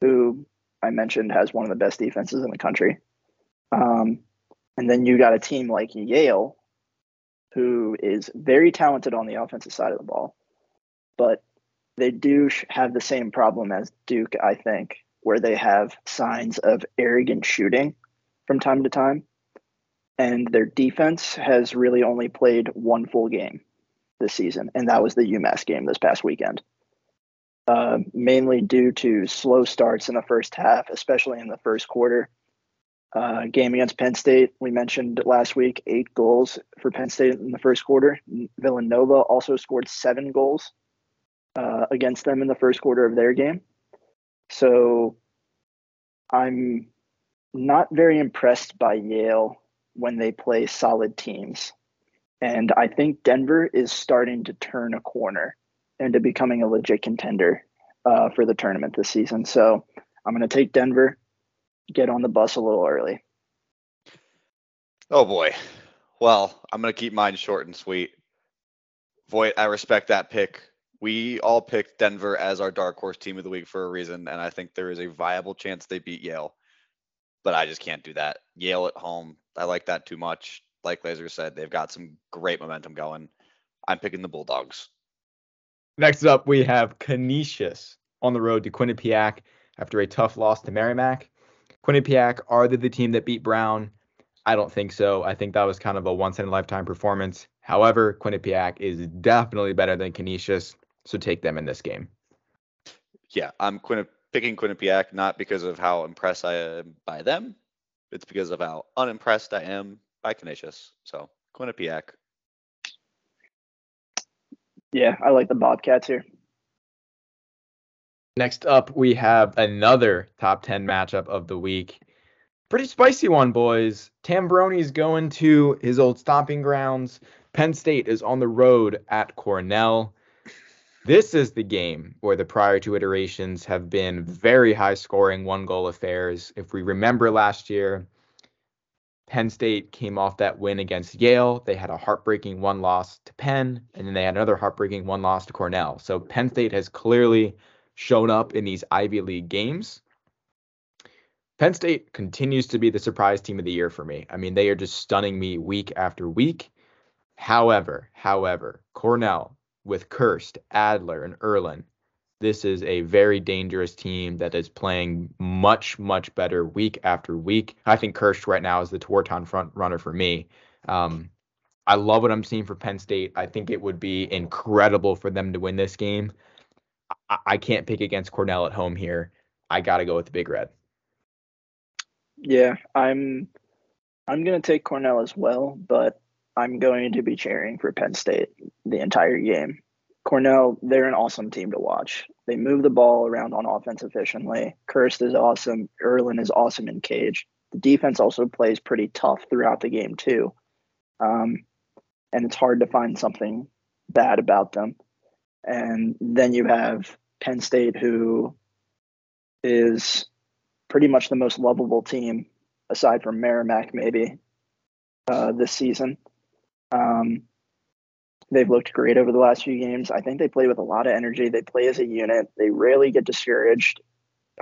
who I mentioned has one of the best defenses in the country. Um, and then you got a team like Yale, who is very talented on the offensive side of the ball, but they do have the same problem as Duke, I think, where they have signs of arrogant shooting from time to time. And their defense has really only played one full game this season, and that was the UMass game this past weekend. Uh, mainly due to slow starts in the first half, especially in the first quarter. Uh, game against Penn State, we mentioned last week, eight goals for Penn State in the first quarter. Villanova also scored seven goals uh, against them in the first quarter of their game. So I'm not very impressed by Yale when they play solid teams. And I think Denver is starting to turn a corner into becoming a legit contender uh, for the tournament this season. So I'm going to take Denver, get on the bus a little early. Oh boy. Well, I'm going to keep mine short and sweet. Voigt, I respect that pick. We all picked Denver as our dark horse team of the week for a reason, and I think there is a viable chance they beat Yale. But I just can't do that. Yale at home, I like that too much. Like Glaeser said, they've got some great momentum going. I'm picking the Bulldogs. Next up, we have Canisius on the road to Quinnipiac after a tough loss to Merrimack. Quinnipiac, are they the team that beat Brown? I don't think so. I think that was kind of a once in a lifetime performance. However, Quinnipiac is definitely better than Canisius, so take them in this game. Yeah, I'm picking Quinnipiac not because of how impressed I am by them, it's because of how unimpressed I am by Canisius. So Quinnipiac. Yeah, I like the Bobcats here. Next up, we have another top 10 matchup of the week. Pretty spicy one, boys. Tambroni's going to his old stomping grounds. Penn State is on the road at Cornell. This is the game where the prior two iterations have been very high scoring one goal affairs. If we remember last year, Penn State came off that win against Yale. They had a heartbreaking one loss to Penn, and then they had another heartbreaking one loss to Cornell. So Penn State has clearly shown up in these Ivy League games. Penn State continues to be the surprise team of the year for me. I mean, they are just stunning me week after week. However, however, Cornell with Kirst, Adler, and Ierlan, this is a very dangerous team that is playing much, much better week after week. I think Kirst right now is the Tewaaraton front runner for me. Um, I love what I'm seeing for Penn State. I think it would be incredible for them to win this game. I, I can't pick against Cornell at home here. I got to go with the Big Red. Yeah, I'm I'm to take Cornell as well, but I'm going to be cheering for Penn State the entire game. Cornell, they're an awesome team to watch. They move the ball around on offense efficiently. Kirst is awesome. Ierlan is awesome in cage. The defense also plays pretty tough throughout the game too, um, and it's hard to find something bad about them. And then you have Penn State, who is pretty much the most lovable team aside from Merrimack, maybe uh, this season. Um, they've looked great over the last few games. I think they play with a lot of energy. They play as a unit. They rarely get discouraged,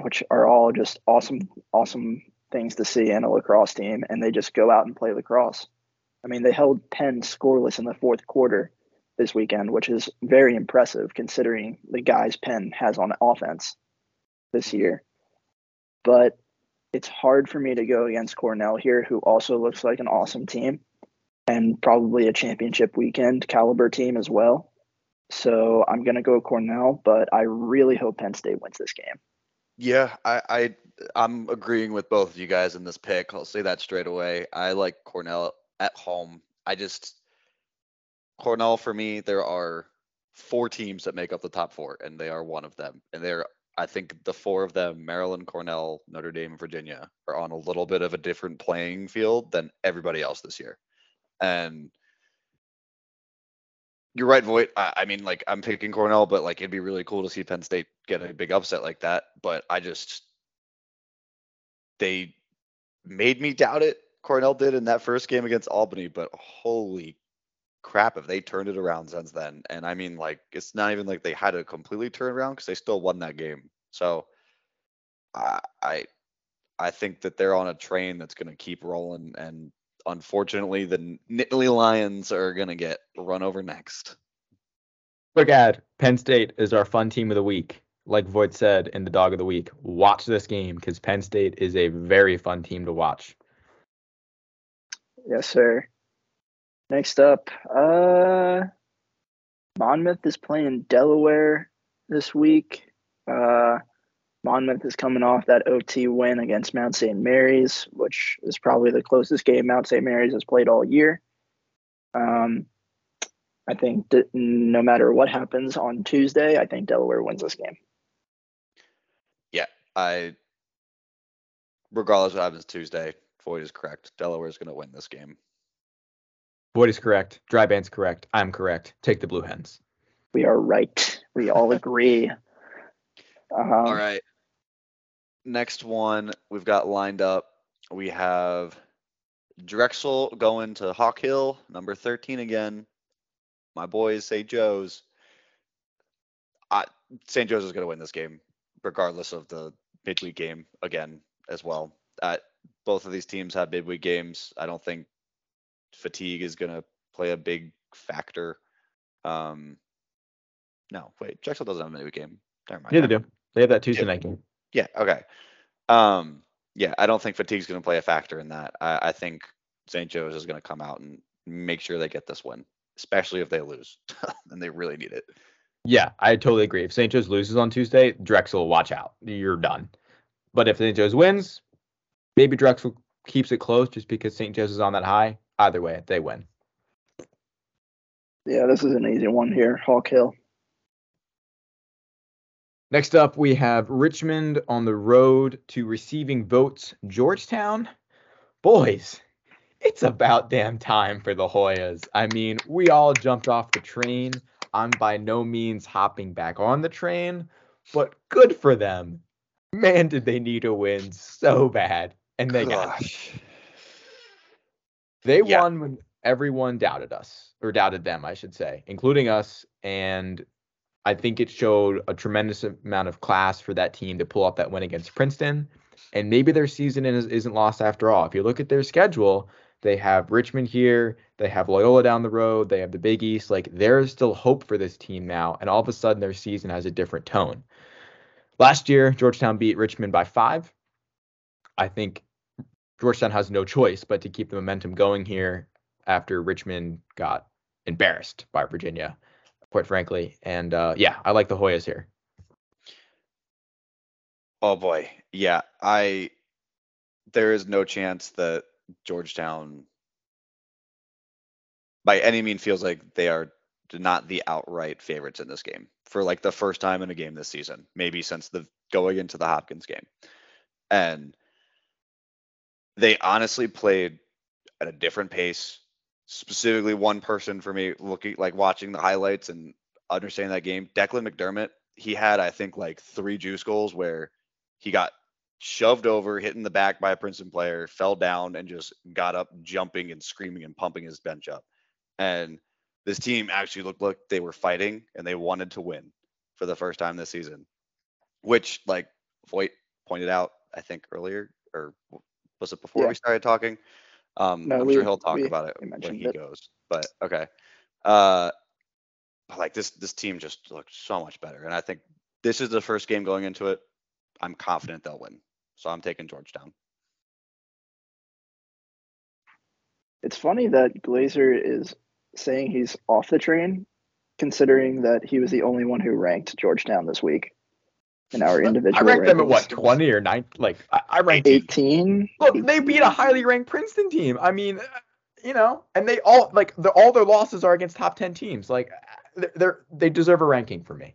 which are all just awesome, awesome things to see in a lacrosse team. And they just go out and play lacrosse. I mean, they held Penn scoreless in the fourth quarter this weekend, which is very impressive considering the guys Penn has on offense this year. But it's hard for me to go against Cornell here, who also looks like an awesome team and probably a championship weekend caliber team as well. So I'm gonna go Cornell, but I really hope Penn State wins this game. Yeah, I, I I'm agreeing with both of you guys in this pick. I'll say that straight away. I like Cornell at home. I just Cornell for me, there are four teams that make up the top four, and they are one of them. And they're I think the four of them, Maryland, Cornell, Notre Dame, Virginia, are on a little bit of a different playing field than everybody else this year. And you're right, Voigt. I, I mean, like I'm picking Cornell, but like it'd be really cool to see Penn State get a big upset like that. But I just they made me doubt it. Cornell did in that first game against Albany, but holy crap, if they turned it around since then. And I mean, like it's not even like they had to completely turn around because they still won that game. So I I I think that they're on a train that's going to keep rolling and unfortunately, the Nittany Lions are going to get run over next. Quick ad Penn State is our fun team of the week. Like Voigt said in the dog of the week, watch this game because Penn State is a very fun team to watch. Yes, sir. Next up, uh, Monmouth is playing Delaware this week. Uh, Monmouth is coming off that OT win against Mount St. Mary's, which is probably the closest game Mount St. Mary's has played all year. Um, I think that no matter what happens on Tuesday, I think Delaware wins this game. Yeah, I. Regardless of what happens Tuesday, Voigt is correct. Delaware is going to win this game. Voigt is correct. Dreiband's correct. I'm correct. Take the Blue Hens. We are right. We all [LAUGHS] agree. Um, all right next one we've got lined up, we have Drexel going to Hawk Hill, number 13 again. My boys, St. Joe's. I, St. Joe's is going to win this game, regardless of the midweek game again as well. Uh, both of these teams have midweek games. I don't think fatigue is going to play a big factor. Um, no, wait, Drexel doesn't have a midweek game. Never mind. Yeah, they do. They have that Tuesday yeah. night game. Yeah. Okay. Um, yeah, I don't think fatigue's going to play a factor in that. I, I think St. Joe's is going to come out and make sure they get this win, especially if they lose, [LAUGHS] and they really need it. Yeah, I totally agree. If St. Joe's loses on Tuesday, Drexel, watch out. You're done. But if St. Joe's wins, maybe Drexel keeps it close just because St. Joe's is on that high. Either way, they win. Yeah, this is an easy one here. Hawk Hill. Next up, we have Richmond on the road to receiving votes. Georgetown, boys, it's about damn time for the Hoyas. I mean, we all jumped off the train. I'm by no means hopping back on the train, but good for them. Man, did they need a win so bad, and they got. They yeah. won when everyone doubted us, or doubted them, I should say, including us. And I think it showed a tremendous amount of class for that team to pull off that win against Princeton. And maybe their season is, isn't lost after all. If you look at their schedule, they have Richmond here, they have Loyola down the road, they have the Big East. Like there's still hope for this team now. And all of a sudden, their season has a different tone. Last year, Georgetown beat Richmond by five. I think Georgetown has no choice but to keep the momentum going here after Richmond got embarrassed by Virginia quite frankly. And uh, yeah, I like the Hoyas here. Oh boy, yeah, I. There is no chance that Georgetown, by any mean, feels like they are not the outright favorites in this game for like the first time in a game this season, maybe since the going into the Hopkins game. And they honestly played at a different pace. Specifically, one person for me looking like watching the highlights and understanding that game, Declan McDermott, he had, I think, like three juice goals where he got shoved over, hit in the back by a Princeton player, fell down, and just got up jumping and screaming and pumping his bench up. And this team actually looked like they were fighting and they wanted to win for the first time this season, which, like Voigt pointed out, I think earlier, or was it before Yeah. we started talking? Um, No, I'm we- sure he'll talk we- about it when he it. goes. But okay, uh, like this this team just looked so much better, and I think this is the first game going into it. I'm confident they'll win, so I'm taking Georgetown. It's funny that Glaeser is saying he's off the train, considering that he was the only one who ranked Georgetown this week in our I individual. ranked them at what rankings. 20 or 9 like I, I ranked 18. Look, they beat a highly ranked Princeton team. I mean, uh, you know, and they all like the, all their losses are against top 10 teams. Like they're, they're they deserve a ranking for me.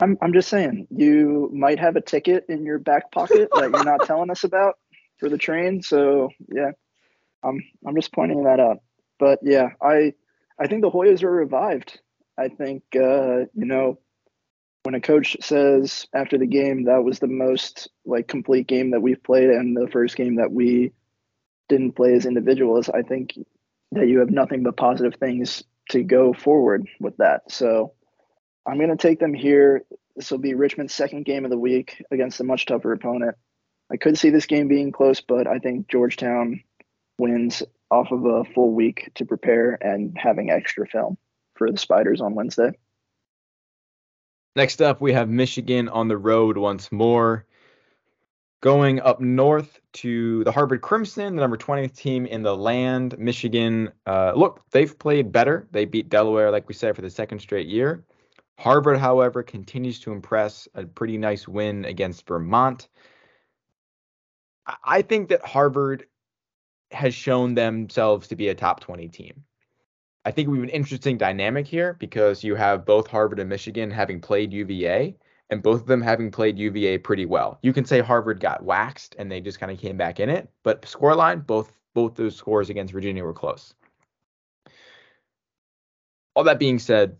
I'm I'm just saying you might have a ticket in your back pocket that you're not [LAUGHS] telling us about for the train. So yeah, I'm I'm just pointing that out. But yeah, I I think the Hoyas are revived. I think uh, you know when a coach says after the game that was the most like complete game that we've played and the first game that we didn't play as individuals, I think that you have nothing but positive things to go forward with that. So I'm going to take them here. This will be Richmond's second game of the week against a much tougher opponent. I could see this game being close, but I think Georgetown wins off of a full week to prepare and having extra film for the Spiders on Wednesday. Next up, we have Michigan on the road once more. Going up north to the Harvard Crimson, the number 20th team in the land. Michigan, uh, look, they've played better. They beat Delaware, like we said, for the second straight year. Harvard, however, continues to impress. A pretty nice win against Vermont. I- I think that Harvard has shown themselves to be a top 20 team. I think we have an interesting dynamic here because you have both Harvard and Michigan having played UVA and both of them having played UVA pretty well. You can say Harvard got waxed and they just kind of came back in it, but scoreline, both both those scores against Virginia were close. All that being said,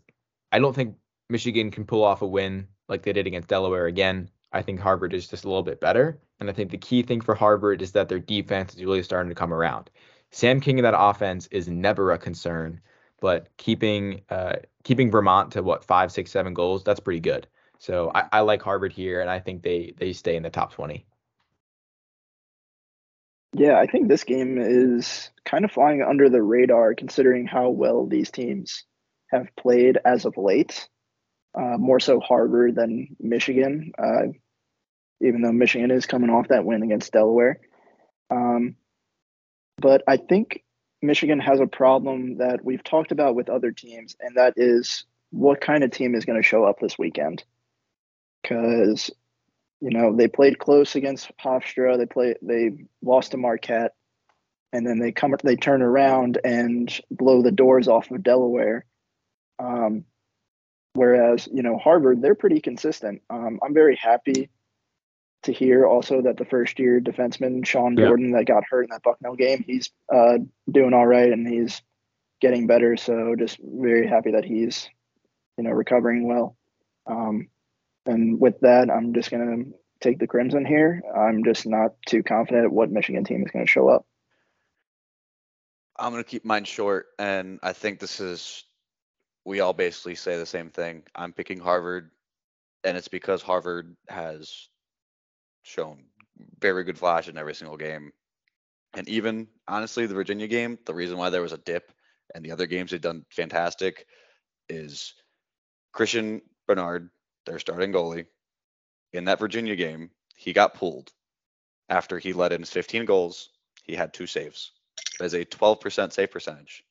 I don't think Michigan can pull off a win like they did against Delaware again. I think Harvard is just a little bit better. And I think the key thing for Harvard is that their defense is really starting to come around. Sam King in that offense is never a concern, but keeping uh, keeping Vermont to what five, six, seven goals, that's pretty good. So I, I like Harvard here, and I think they they stay in the top twenty. Yeah, I think this game is kind of flying under the radar considering how well these teams have played as of late. Uh, more so Harvard than Michigan, uh, even though Michigan is coming off that win against Delaware. Um, but I think Michigan has a problem that we've talked about with other teams, and that is what kind of team is going to show up this weekend. Because you know they played close against Hofstra, they play they lost to Marquette, and then they come they turn around and blow the doors off of Delaware. Um, whereas you know Harvard, they're pretty consistent. Um, I'm very happy to hear also that the first year defenseman Sean Yeah. Gordon that got hurt in that Bucknell game, he's uh, doing all right and he's getting better. So just very happy that he's you know recovering well. Um, and with that, I'm just gonna take the Crimson here. I'm just not too confident what Michigan team is going to show up. I'm gonna keep mine short, and I think this is we all basically say the same thing. I'm picking Harvard, and it's because Harvard has shown very good flash in every single game. And even honestly, the Virginia game, the reason why there was a dip and the other games they've done fantastic is Christian Bernard, their starting goalie, in that Virginia game, he got pulled after he let in 15 goals. He had two saves. That is a 12% save percentage.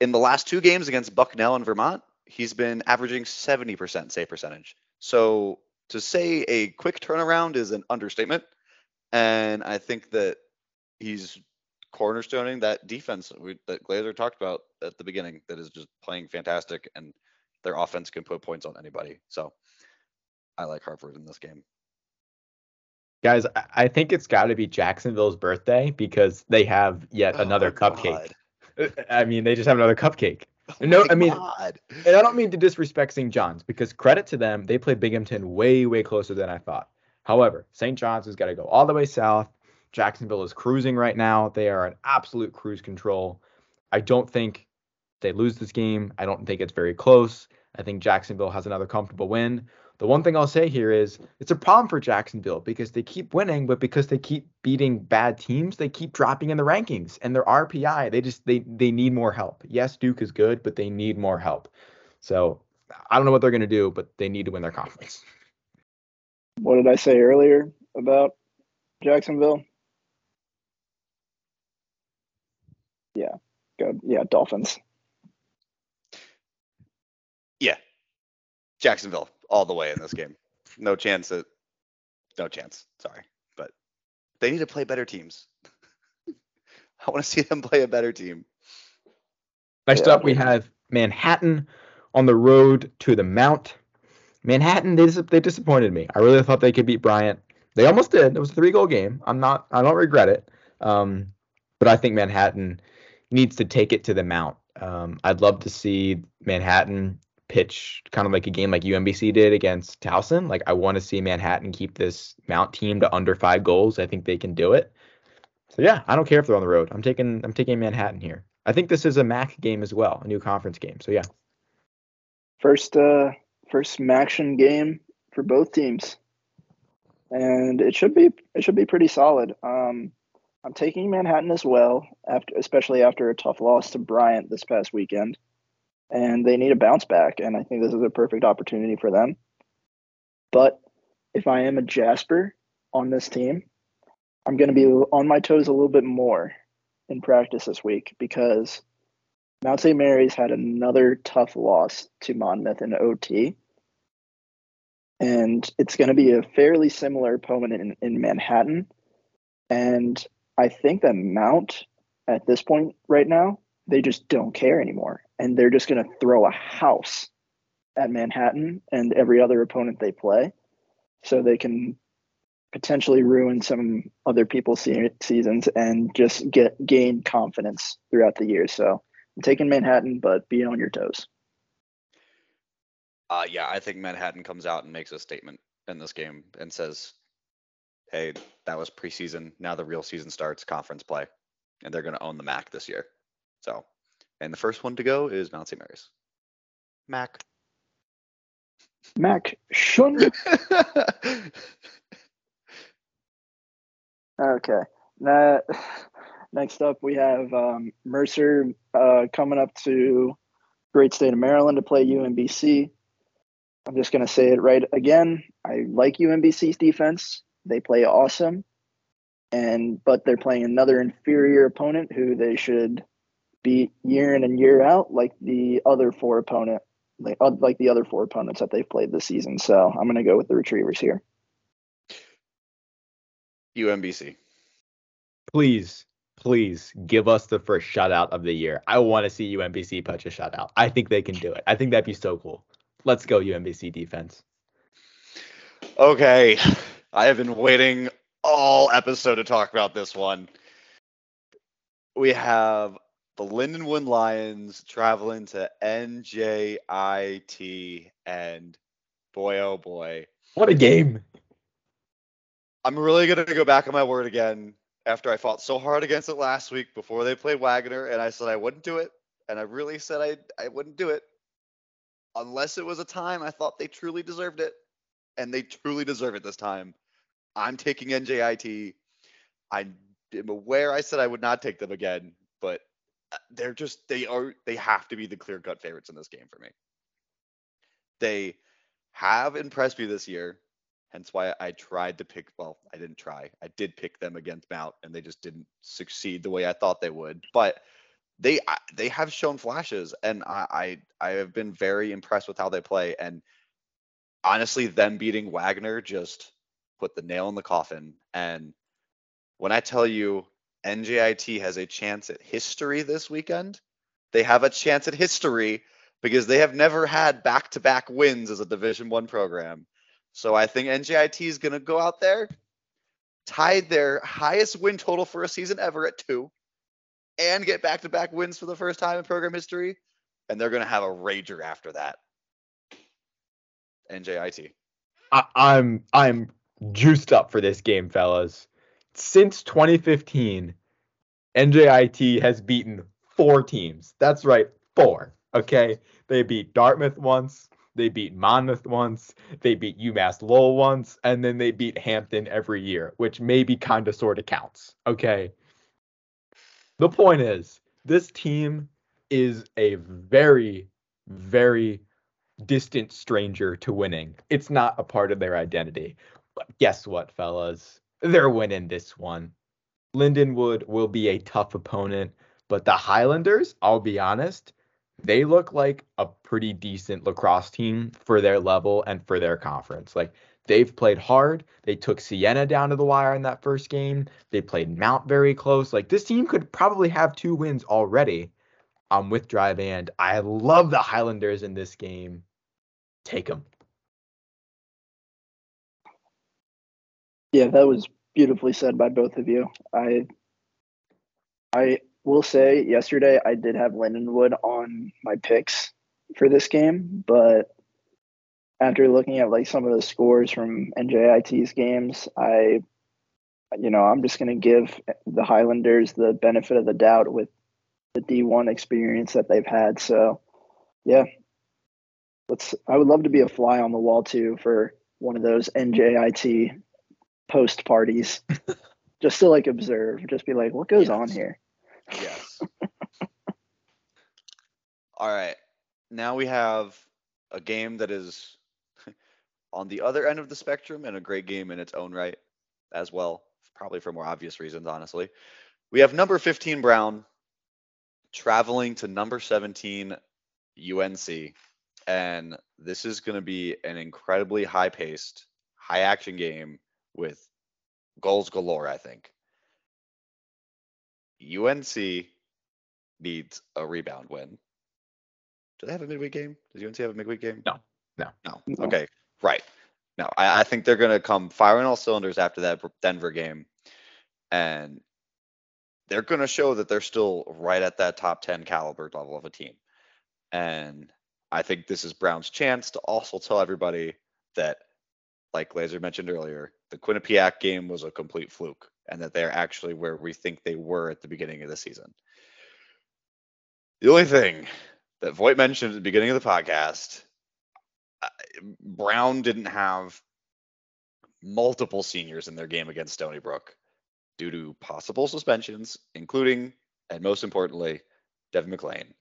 In the last two games against Bucknell and Vermont, he's been averaging 70% save percentage. So to say a quick turnaround is an understatement. And I think that he's cornerstoning that defense we, that Glaeser talked about at the beginning that is just playing fantastic and their offense can put points on anybody. So I like Harvard in this game. Guys, I- think it's got to be Jacksonville's birthday because they have yet Oh another cupcake. God. [LAUGHS] I mean, they just have another cupcake. Oh No, I mean- God. And I don't mean to disrespect St. John's because credit to them, they played Binghamton way, way closer than I thought. However, St. John's has got to go all the way south. Jacksonville is cruising right now. They are in absolute cruise control. I don't think they lose this game. I don't think it's very close. I think Jacksonville has another comfortable win. The one thing I'll say here is it's a problem for Jacksonville because they keep winning, but because they keep beating bad teams, they keep dropping in the rankings and their RPI, they just they they need more help. Yes, Duke is good, but they need more help. So I don't know what they're gonna do, but they need to win their conference. What did I say earlier about Jacksonville? Yeah, go. Yeah, Dolphins. Yeah. Jacksonville all the way in this game. No chance no chance. Sorry. But they need to play better teams. [LAUGHS] I want to see them play a better team. Next Yeah. up, we have Manhattan on the road to the Mount. Manhattan, they, dis- they disappointed me. I really thought they could beat Bryant. They almost did. It was a three goal game. I'm not. I don't regret it. Um, but I think Manhattan needs to take it to the Mount. Um, I'd love to see Manhattan pitch kind of like a game like UMBC did against Towson. Like I want to see Manhattan keep this Mount team to under five goals. I think they can do it. So yeah, I don't care if they're on the road. I'm taking I'm taking Manhattan here. I think this is a MAC game as well, a new conference game. So yeah, First, uh, first action game for both teams, and it should be it should be pretty solid. Um, I'm taking Manhattan as well, after especially after a tough loss to Bryant this past weekend, and they need a bounce back, and I think this is a perfect opportunity for them. But if I am a Jasper on this team, I'm going to be on my toes a little bit more in practice this week because Mount St. Mary's had another tough loss to Monmouth in OT. And it's going to be a fairly similar opponent in, in Manhattan. And I think that Mount, at this point right now, they just don't care anymore. And they're just going to throw a house at Manhattan and every other opponent they play. So they can potentially ruin some other people's se- seasons and just get gain confidence throughout the year. So I'm taking Manhattan, but be on your toes. Uh, yeah, I think Manhattan comes out and makes a statement in this game and says, "Hey, that was preseason. Now the real season starts, conference play, and they're going to own the MAC this year." So, and the first one to go is Mount St. Mary's. MAC. Mac Shun. [LAUGHS] Okay. Now, next up, we have um, Mercer uh, coming up to great state of Maryland to play UMBC. I'm just going to say it right again. I like UMBC's defense. They play awesome, and but they're playing another inferior opponent who they should beat year in and year out, like the other four opponent, like, uh, like the other four opponents that they've played this season. So I'm going to go with the Retrievers here. UMBC. please, please give us the first shutout of the year. I want to see UMBC punch a shutout. I think they can do it. I think that'd be so cool. Let's go UMBC defense. Okay, I have been waiting all episode to talk about this one. We have the Lindenwood Lions traveling to NJIT, and boy, oh boy, What a game! I'm really gonna go back on my word again after I fought so hard against it last week before they played Wagner, and I said I wouldn't do it, and I really said I I wouldn't do it unless it was a time I thought they truly deserved it, and they truly deserve it this time. I'm taking NJIT. I am aware I said I would not take them again, but Uh, they're just they are they have to be the clear cut favorites in this game for me. They have impressed me this year hence why I tried to pick. Well, I didn't try. I did pick them against Mount, and they just didn't succeed the way I thought they would. But they they have shown flashes, and I I, I have been very impressed with how they play. And honestly, them beating Wagner just put the nail in the coffin. And when I tell you NJIT has a chance at history this weekend. They have a chance at history because they have never had back-to-back wins as a Division 1 program. So I think NJIT is going to go out there, tie their highest win total for a season ever at 2 and get back-to-back wins for the first time in program history, and they're going to have a rager after that. NJIT. I, I'm I'm juiced up for this game, fellas. Since 2015, NJIT has beaten four teams. That's right, four. Okay, they beat Dartmouth once, they beat Monmouth once, they beat UMass Lowell once, and then they beat Hampton every year, which maybe kind of sort of counts. Okay. The point is, this team is a very, very distant stranger to winning. It's not a part of their identity. But guess what, fellas? They're winning this one. Lindenwood will be a tough opponent, but the Highlanders, I'll be honest, they look like a pretty decent lacrosse team for their level and for their conference. Like they've played hard. They took Siena down to the wire in that first game. They played Mount very close. Like this team could probably have two wins already. I'm with Dreiband. I love the Highlanders in this game. Take them. Yeah, that was beautifully said by both of you. I I will say yesterday I did have Lindenwood on my picks for this game, but after looking at like some of the scores from NJIT's games, I you know, I'm just going to give the Highlanders the benefit of the doubt with the D1 experience that they've had. So, yeah. Let's I would love to be a fly on the wall too for one of those NJIT post parties [LAUGHS] just to like observe, just be like, what goes on here? Yes. [LAUGHS] All right. Now we have a game that is [LAUGHS] on the other end of the spectrum and a great game in its own right as well, probably for more obvious reasons, honestly. We have number 15 Brown traveling to number 17 UNC. And this is going to be an incredibly high paced, high action game with goals galore, I think. UNC needs a rebound win. Do they have a midweek game? Does UNC have a midweek game? No, no, no. No. Okay, right. No, I, I think they're going to come firing all cylinders after that Denver game, and they're going to show that they're still right at that top 10 caliber level of a team. And I think this is Brown's chance to also tell everybody that, like Glaeser mentioned earlier, the Quinnipiac game was a complete fluke and that they're actually where we think they were at the beginning of the season. The only thing that Voigt mentioned at the beginning of the podcast, uh, Brown didn't have multiple seniors in their game against Stony Brook due to possible suspensions, including, and most importantly, Devon McLane.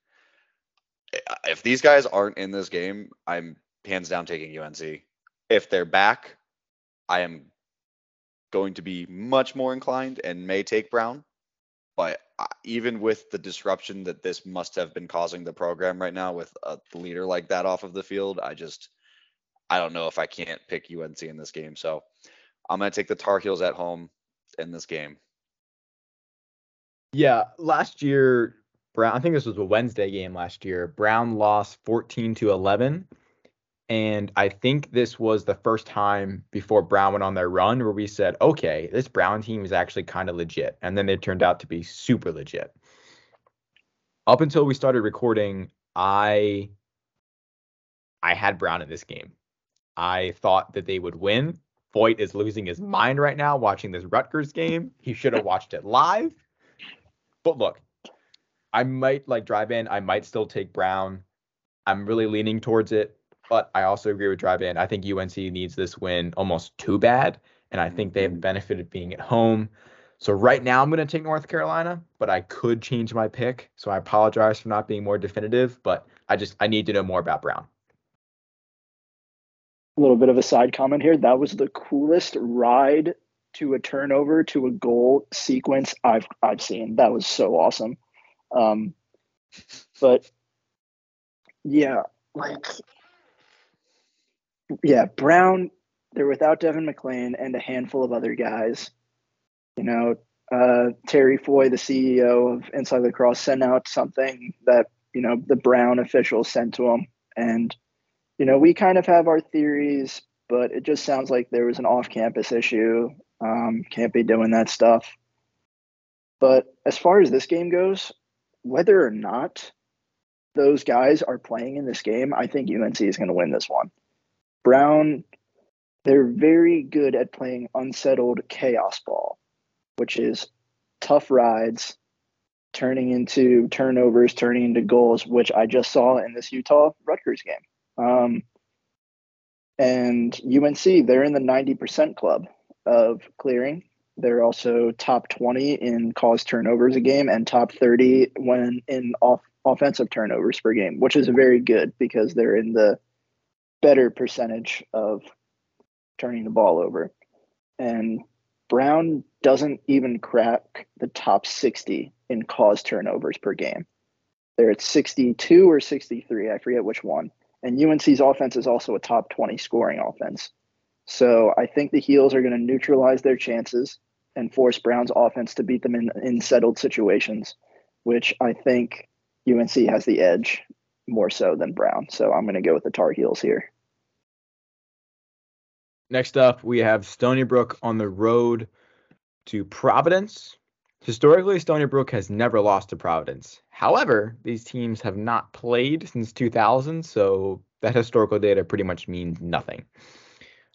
If these guys aren't in this game, I'm hands down taking UNC. If they're back, I am going to be much more inclined and may take Brown. But uh, even with the disruption that this must have been causing the program right now with a leader like that off of the field, I just I don't know if I can't pick UNC in this game. So I'm going to take the Tar Heels at home in this game. Yeah, last year Brown. I think this was a Wednesday game last year. Brown lost 14 to 11, and I think this was the first time before Brown went on their run where we said, okay, this Brown team is actually kind of legit, and then they turned out to be super legit. Up until we started recording, I I had Brown in this game. I thought that they would win. Voigt is losing his mind right now watching this Rutgers game. He should have watched it live. But look, I might like Dreiband. I might still take Brown. I'm really leaning towards it, but I also agree with Dreiband. I think UNC needs this win almost too bad, and I think they have the benefit of being at home. So right now I'm going to take North Carolina, but I could change my pick. So I apologize for not being more definitive, but I just I need to know more about Brown. A little bit of a side comment here. That was the coolest ride to a turnover to a goal sequence I've I've seen. That was so awesome. Um, but yeah, like yeah, Brown. They're without Devon McLane and a handful of other guys. You know, uh, Terry Foy, the CEO of Inside Lacrosse, sent out something that you know the Brown officials sent to him, and you know we kind of have our theories, but it just sounds like there was an off-campus issue. Um, can't be doing that stuff. But as far as this game goes, whether or not those guys are playing in this game, I think UNC is going to win this one. Brown, they're very good at playing unsettled chaos ball, which is tough rides turning into turnovers, turning into goals, which I just saw in this Utah Rutgers game. Um, and UNC, they're in the 90% club of clearing. They're also top 20 in caused turnovers a game and top 30 when in off offensive turnovers per game, which is very good because they're in the better percentage of turning the ball over. And Brown doesn't even crack the top 60 in caused turnovers per game. They're at 62 or 63, I forget which one. And UNC's offense is also a top 20 scoring offense. So I think the Heels are going to neutralize their chances and force Brown's offense to beat them in, in settled situations, which I think UNC has the edge more so than Brown. So I'm going to go with the Tar Heels here. Next up, we have Stony Brook on the road to Providence. Historically, Stony Brook has never lost to Providence. However, these teams have not played since 2000, so that historical data pretty much means nothing.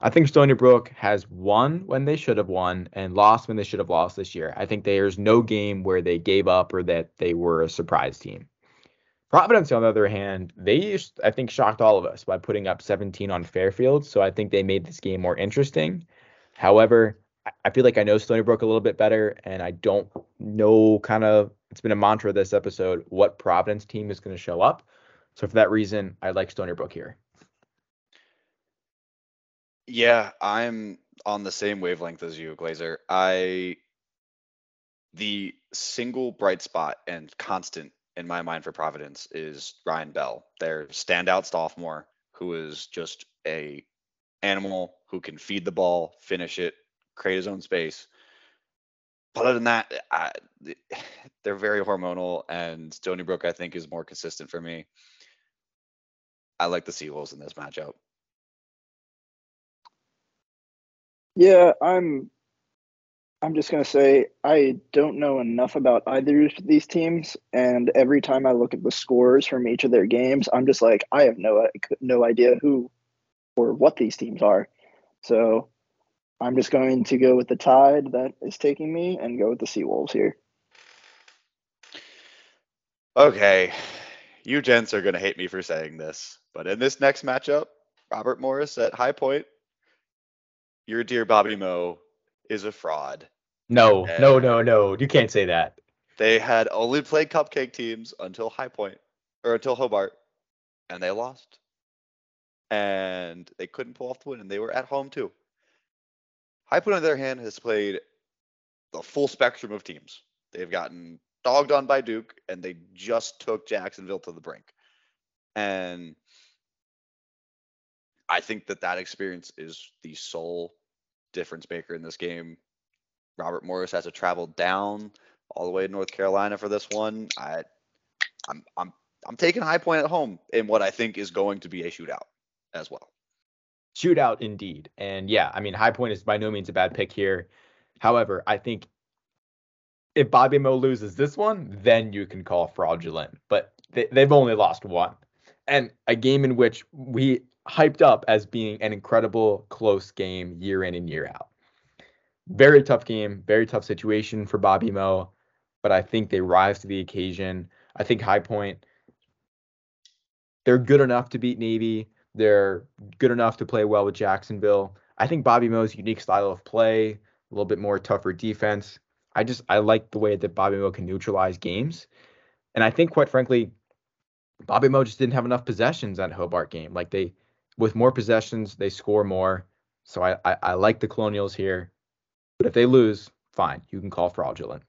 I think Stony Brook has won when they should have won and lost when they should have lost this year. I think there's no game where they gave up or that they were a surprise team. Providence, on the other hand, they I think shocked all of us by putting up 17 on Fairfield. So I think they made this game more interesting. However, I feel like I know Stony Brook a little bit better, and I don't know kind of it's been a mantra this episode what Providence team is going to show up. So for that reason, I like Stony Brook here. Yeah, I'm on the same wavelength as you, Glaeser. I the single bright spot and constant in my mind for Providence is Ryan Bell, their standout sophomore, who is just a animal who can feed the ball, finish it, create his own space. But other than that, I, [SIGHS] they're very hormonal, and Stony Brook I think is more consistent for me. I like the Seawolves in this matchup. Yeah, I'm I'm just going to say I don't know enough about either of these teams and every time I look at the scores from each of their games, I'm just like I have no no idea who or what these teams are. So I'm just going to go with the tide that is taking me and go with the Seawolves here. Okay. You gents are going to hate me for saying this, but in this next matchup, Robert Morris at High Point your dear Bobby Moe is a fraud. No, and no, no, no. You can't say that. They had only played cupcake teams until High Point or until Hobart, and they lost. And they couldn't pull off the win, and they were at home too. High Point, on their hand, has played the full spectrum of teams. They've gotten dogged on by Duke, and they just took Jacksonville to the brink. And I think that that experience is the sole difference maker in this game. Robert Morris has to travel down all the way to North Carolina for this one. I, I'm I'm I'm taking High Point at home in what I think is going to be a shootout as well. Shootout indeed, and yeah, I mean High Point is by no means a bad pick here. However, I think if Bobby Mo loses this one, then you can call fraudulent. But they, they've only lost one, and a game in which we hyped up as being an incredible close game year in and year out. Very tough game, very tough situation for Bobby Moe, but I think they rise to the occasion. I think High Point, they're good enough to beat Navy. They're good enough to play well with Jacksonville. I think Bobby Moe's unique style of play, a little bit more tougher defense. I just I like the way that Bobby Moe can neutralize games. And I think quite frankly, Bobby Moe just didn't have enough possessions that Hobart game. Like they with more possessions, they score more. So I, I, I like the Colonials here. But if they lose, fine. You can call fraudulent.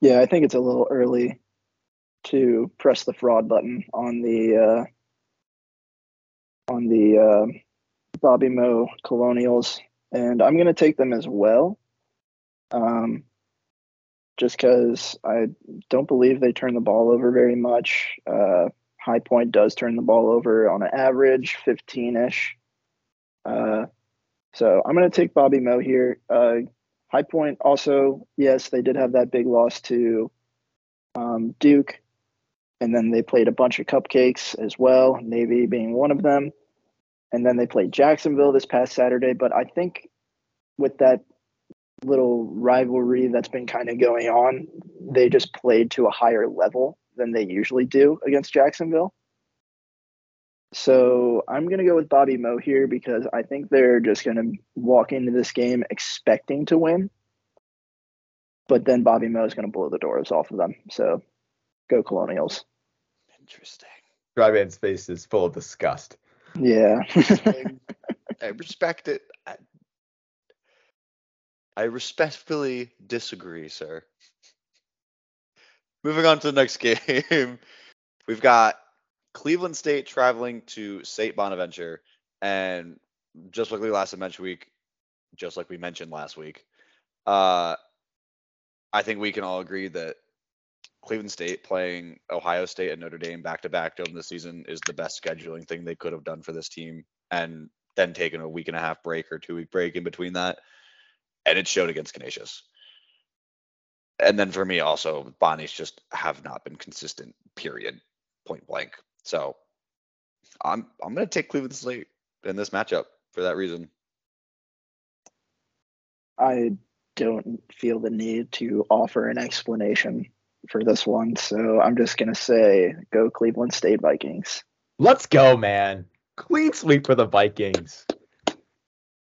Yeah, I think it's a little early to press the fraud button on the uh, on the uh, Bobby Moe Colonials. and I'm going to take them as well. Um, just because I don't believe they turn the ball over very much. Uh, High Point does turn the ball over on an average 15 ish. Uh, so I'm going to take Bobby Moe here. Uh, High Point also, yes, they did have that big loss to um, Duke. And then they played a bunch of cupcakes as well, Navy being one of them. And then they played Jacksonville this past Saturday. But I think with that little rivalry that's been kind of going on, they just played to a higher level than they usually do against Jacksonville. So I'm going to go with Bobby Moe here because I think they're just going to walk into this game expecting to win. But then Bobby Moe is going to blow the doors off of them. So go Colonials. Interesting. Dreiband's face is full of disgust. Yeah. I respect it. I, I respectfully disagree, sir. Moving on to the next [LAUGHS] game, we've got Cleveland State traveling to St. Bonaventure, and just like we last mentioned week, just like we mentioned last week, uh, I think we can all agree that Cleveland State playing Ohio State and Notre Dame back to back during the season is the best scheduling thing they could have done for this team, and then taking a week and a half break or two week break in between that, and it showed against Canisius. And then for me also, Bonnies just have not been consistent. Period. Point blank. So I'm I'm gonna take Cleveland State in this matchup for that reason. I don't feel the need to offer an explanation for this one, so I'm just gonna say go Cleveland State Vikings. Let's go, man. Clean sweep for the Vikings.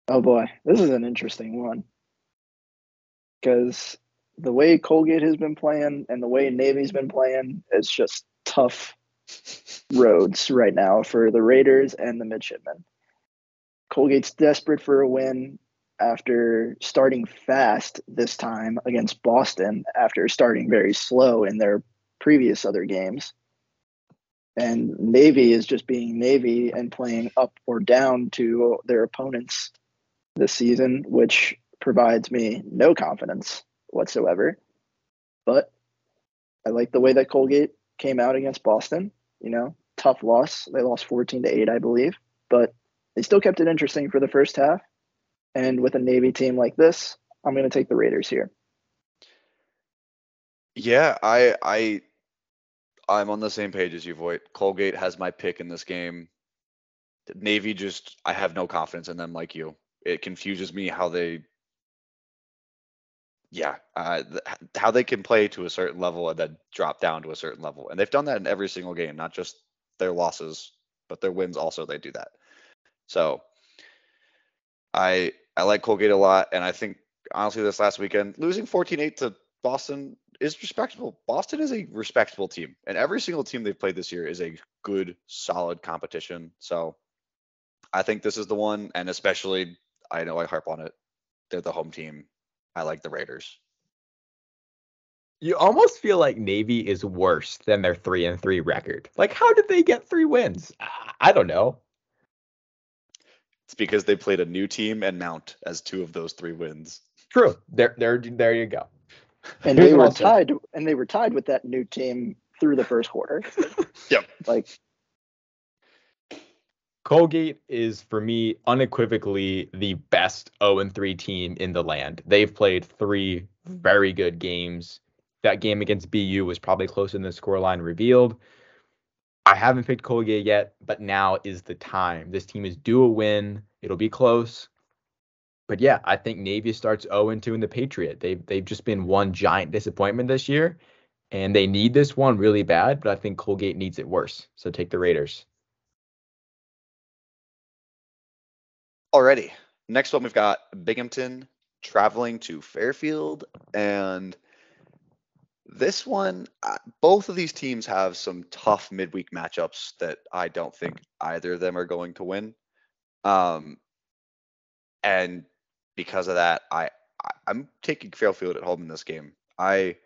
Oh boy, this is an interesting one. Because the way Colgate has been playing and the way Navy's been playing, it's just tough roads right now for the Raiders and the Midshipmen. Colgate's desperate for a win after starting fast this time against Boston after starting very slow in their previous other games. And Navy is just being Navy and playing up or down to their opponents this season, which provides me no confidence whatsoever. But I like the way that Colgate came out against Boston. You know, tough loss. They lost 14 to 8, I believe, but they still kept it interesting for the first half. And with a Navy team like this, I'm going to take the Raiders here. Yeah, I I I'm on the same page as you, Voigt. Colgate has my pick in this game. Navy just I have no confidence in them like you. It confuses me how they yeah, uh, th- how they can play to a certain level and then drop down to a certain level. And they've done that in every single game, not just their losses, but their wins also they do that. So I I like Colgate a lot and I think honestly this last weekend losing 14-8 to Boston is respectable. Boston is a respectable team and every single team they've played this year is a good solid competition. So I think this is the one and especially I know I harp on it. They're the home team I like the Raiders. You almost feel like Navy is worse than their three and three record. Like, how did they get three wins? I don't know. It's because they played a new team and Mount as two of those three wins. True. There, there, there you go. And they were tied, and they were tied with that new team through the first quarter. [LAUGHS] yep. Like Colgate is for me unequivocally the best 0 3 team in the land. They've played three very good games. That game against BU was probably closer than the scoreline revealed. I haven't picked Colgate yet, but now is the time. This team is due a win. It'll be close. But yeah, I think Navy starts 0 2 in the Patriot. They've they've just been one giant disappointment this year. And they need this one really bad, but I think Colgate needs it worse. So take the Raiders. Alrighty. Next one, we've got Binghamton traveling to Fairfield. And this one, uh, both of these teams have some tough midweek matchups that I don't think either of them are going to win. Um, and because of that, I, I I'm taking Fairfield at home in this game. I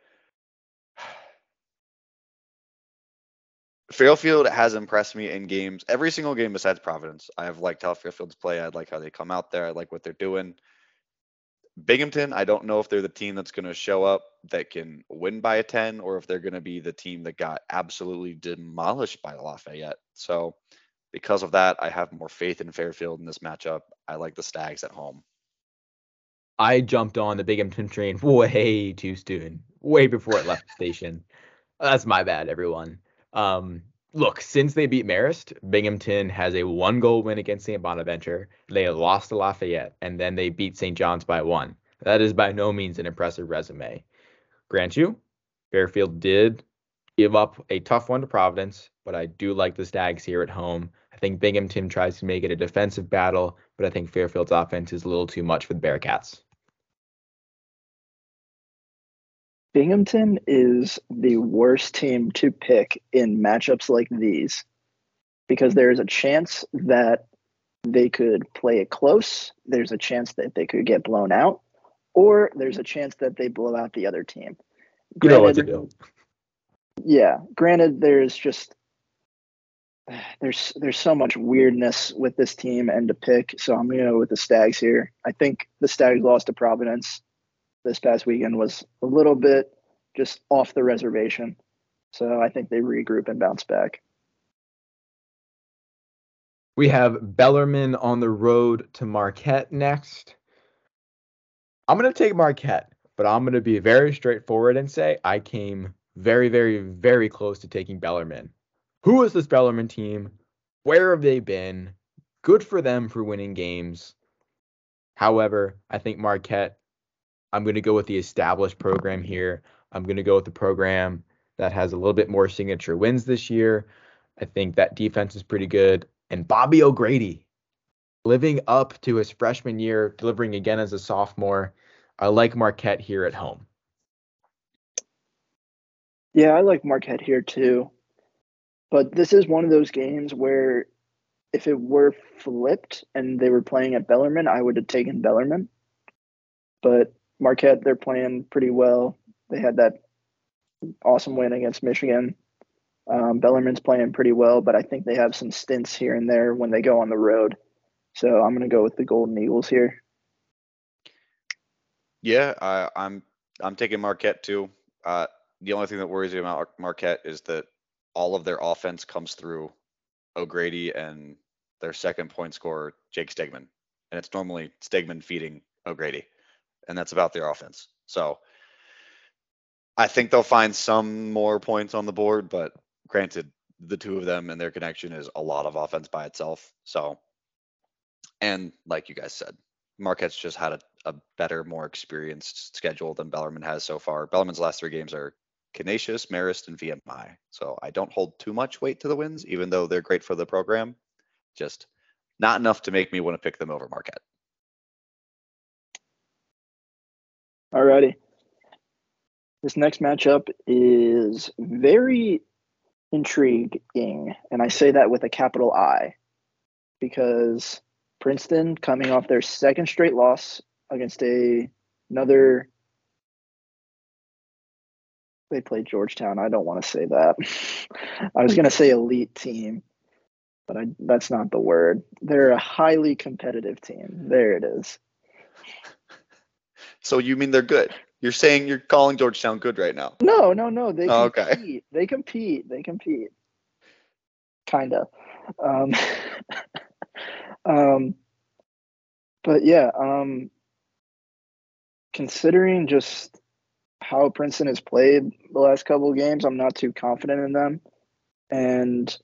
Fairfield has impressed me in games, every single game besides Providence. I have liked how Fairfield's play. I like how they come out there. I like what they're doing. Binghamton, I don't know if they're the team that's going to show up that can win by a 10 or if they're going to be the team that got absolutely demolished by Lafayette. So, because of that, I have more faith in Fairfield in this matchup. I like the Stags at home. I jumped on the Binghamton train [LAUGHS] way too soon, way before it left the station. That's my bad, everyone. Um, look, since they beat Marist, Binghamton has a one goal win against St. Bonaventure. They lost to Lafayette, and then they beat St. John's by one. That is by no means an impressive resume. Grant you, Fairfield did give up a tough one to Providence, but I do like the Stags here at home. I think Binghamton tries to make it a defensive battle, but I think Fairfield's offense is a little too much for the Bearcats. Binghamton is the worst team to pick in matchups like these because there is a chance that they could play it close. There's a chance that they could get blown out, or there's a chance that they blow out the other team. You know what to do. Yeah. Granted, there's just there's there's so much weirdness with this team and to pick. So I'm gonna go with the Stags here. I think the Stags lost to Providence this past weekend was a little bit just off the reservation. So I think they regroup and bounce back. We have Bellarmine on the road to Marquette next. I'm going to take Marquette, but I'm going to be very straightforward and say I came very, very, very close to taking Bellarmine. Who is this Bellarmine team? Where have they been? Good for them for winning games. However, I think Marquette I'm going to go with the established program here. I'm going to go with the program that has a little bit more signature wins this year. I think that defense is pretty good. And Bobby O'Grady, living up to his freshman year, delivering again as a sophomore. I like Marquette here at home. Yeah, I like Marquette here too. But this is one of those games where if it were flipped and they were playing at Bellarmine, I would have taken Bellarmine. But Marquette, they're playing pretty well. They had that awesome win against Michigan. Um, Bellarmine's playing pretty well, but I think they have some stints here and there when they go on the road. So I'm going to go with the Golden Eagles here. Yeah, I, I'm I'm taking Marquette too. Uh, the only thing that worries me about Marquette is that all of their offense comes through O'Grady and their second point scorer Jake Stegman, and it's normally Stegman feeding O'Grady and that's about their offense. So I think they'll find some more points on the board, but granted, the two of them and their connection is a lot of offense by itself. So, and like you guys said, Marquette's just had a, a better, more experienced schedule than Bellarmine has so far. Bellarmine's last three games are Canisius, Marist, and VMI. So I don't hold too much weight to the wins, even though they're great for the program. Just not enough to make me want to pick them over Marquette. Alrighty. This next matchup is very intriguing, and I say that with a capital I because Princeton coming off their second straight loss against a another they played Georgetown. I don't want to say that. [LAUGHS] I was going to say elite team, but I, that's not the word. They're a highly competitive team. There it is. So you mean they're good? You're saying you're calling Georgetown good right now? No, no, no. They oh, compete. Okay. They compete. They compete. Kinda. Um, [LAUGHS] um, but yeah. Um, considering just how Princeton has played the last couple of games, I'm not too confident in them. And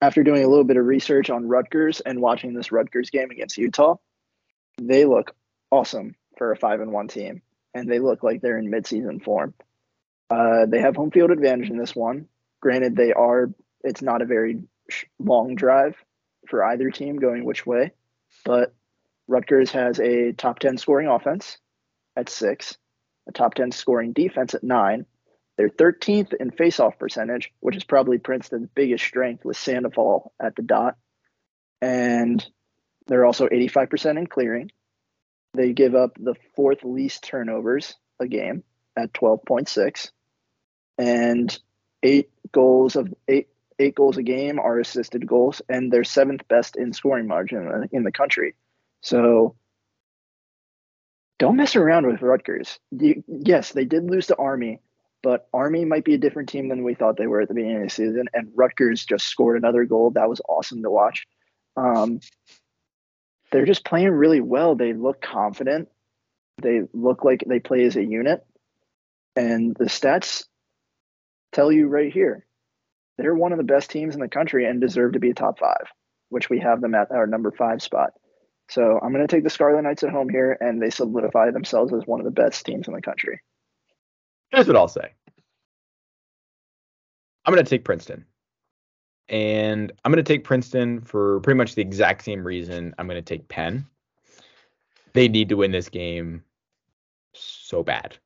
after doing a little bit of research on Rutgers and watching this Rutgers game against Utah, they look awesome for a five and one team, and they look like they're in midseason form. Uh, they have home field advantage in this one. Granted, they are. It's not a very long drive for either team going which way, but Rutgers has a top ten scoring offense at six, a top ten scoring defense at nine. They're 13th in faceoff percentage, which is probably Princeton's biggest strength with Sandoval at the dot. And they're also 85% in clearing, they give up the fourth least turnovers a game at 12.6, and eight goals of eight eight goals a game are assisted goals, and they're seventh best in scoring margin in the country. So don't mess around with Rutgers. You, yes, they did lose to Army, but Army might be a different team than we thought they were at the beginning of the season. And Rutgers just scored another goal. That was awesome to watch. Um, they're just playing really well. They look confident. They look like they play as a unit. And the stats tell you right here they're one of the best teams in the country and deserve to be top five, which we have them at our number five spot. So I'm going to take the Scarlet Knights at home here, and they solidify themselves as one of the best teams in the country. Here's what I'll say I'm going to take Princeton. And I'm going to take Princeton for pretty much the exact same reason I'm going to take Penn. They need to win this game so bad.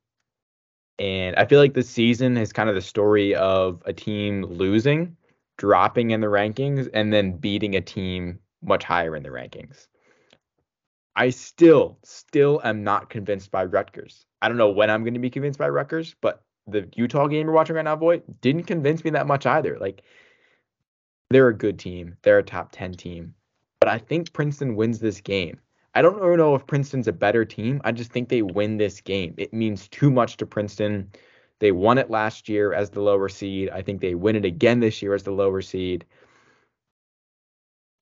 And I feel like this season is kind of the story of a team losing, dropping in the rankings, and then beating a team much higher in the rankings. I still, still am not convinced by Rutgers. I don't know when I'm going to be convinced by Rutgers, but the Utah game we're watching right now, boy, didn't convince me that much either. Like, they're a good team. They're a top 10 team. But I think Princeton wins this game. I don't know if Princeton's a better team. I just think they win this game. It means too much to Princeton. They won it last year as the lower seed. I think they win it again this year as the lower seed.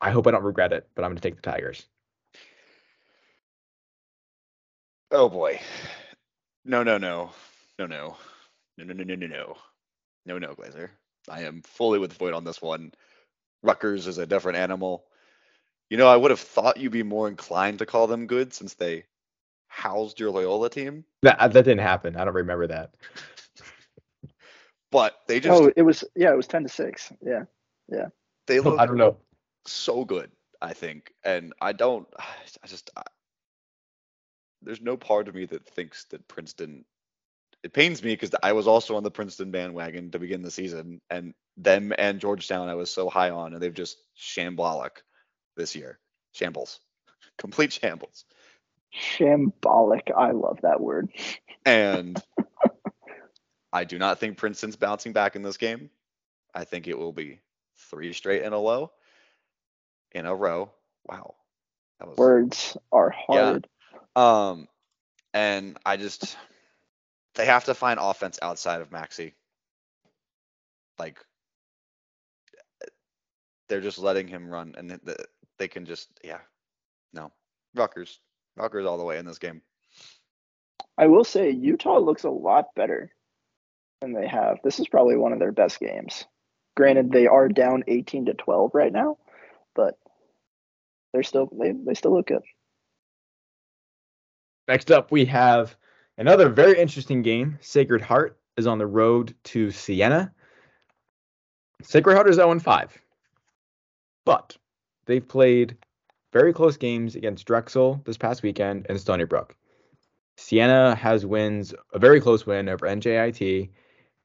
I hope I don't regret it, but I'm going to take the Tigers. Oh boy. No, no, no. No, no. No, no, no, no, no, no. No, no, Glaeser. I am fully with Voigt on this one. Rutgers is a different animal. You know, I would have thought you'd be more inclined to call them good since they housed your Loyola team. That uh, that didn't happen. I don't remember that. but they just Oh, it was yeah, it was 10 to 6. Yeah. Yeah. they [LAUGHS] look I don't know. so good, I think. And I don't [SIGHS] I just I, there's no part of me that thinks that Princeton it pains me because I was also on the Princeton bandwagon to begin the season, and them and Georgetown I was so high on, and they've just shambolic this year. Shambles. [LAUGHS] Complete shambles. Shambolic. I love that word. [LAUGHS] And I do not think Princeton's bouncing back in this game. I think it will be three straight in a low. In a row. Wow. That was Words are hard. Yeah. hard. um and I just they have to find offense outside of Maxi. Like they're just letting him run and th- th- they can just yeah. No. Rutgers. Rutgers all the way in this game. I will say Utah looks a lot better than they have. This is probably one of their best games. Granted, they are down 18 to 12 right now, but they're still they, they still look good. Next up, we have another very interesting game. Sacred Heart is on the road to Siena. Sacred Heart is 0 5, but they've played very close games against Drexel this past weekend and Stony Brook. Siena has wins, a very close win over NJIT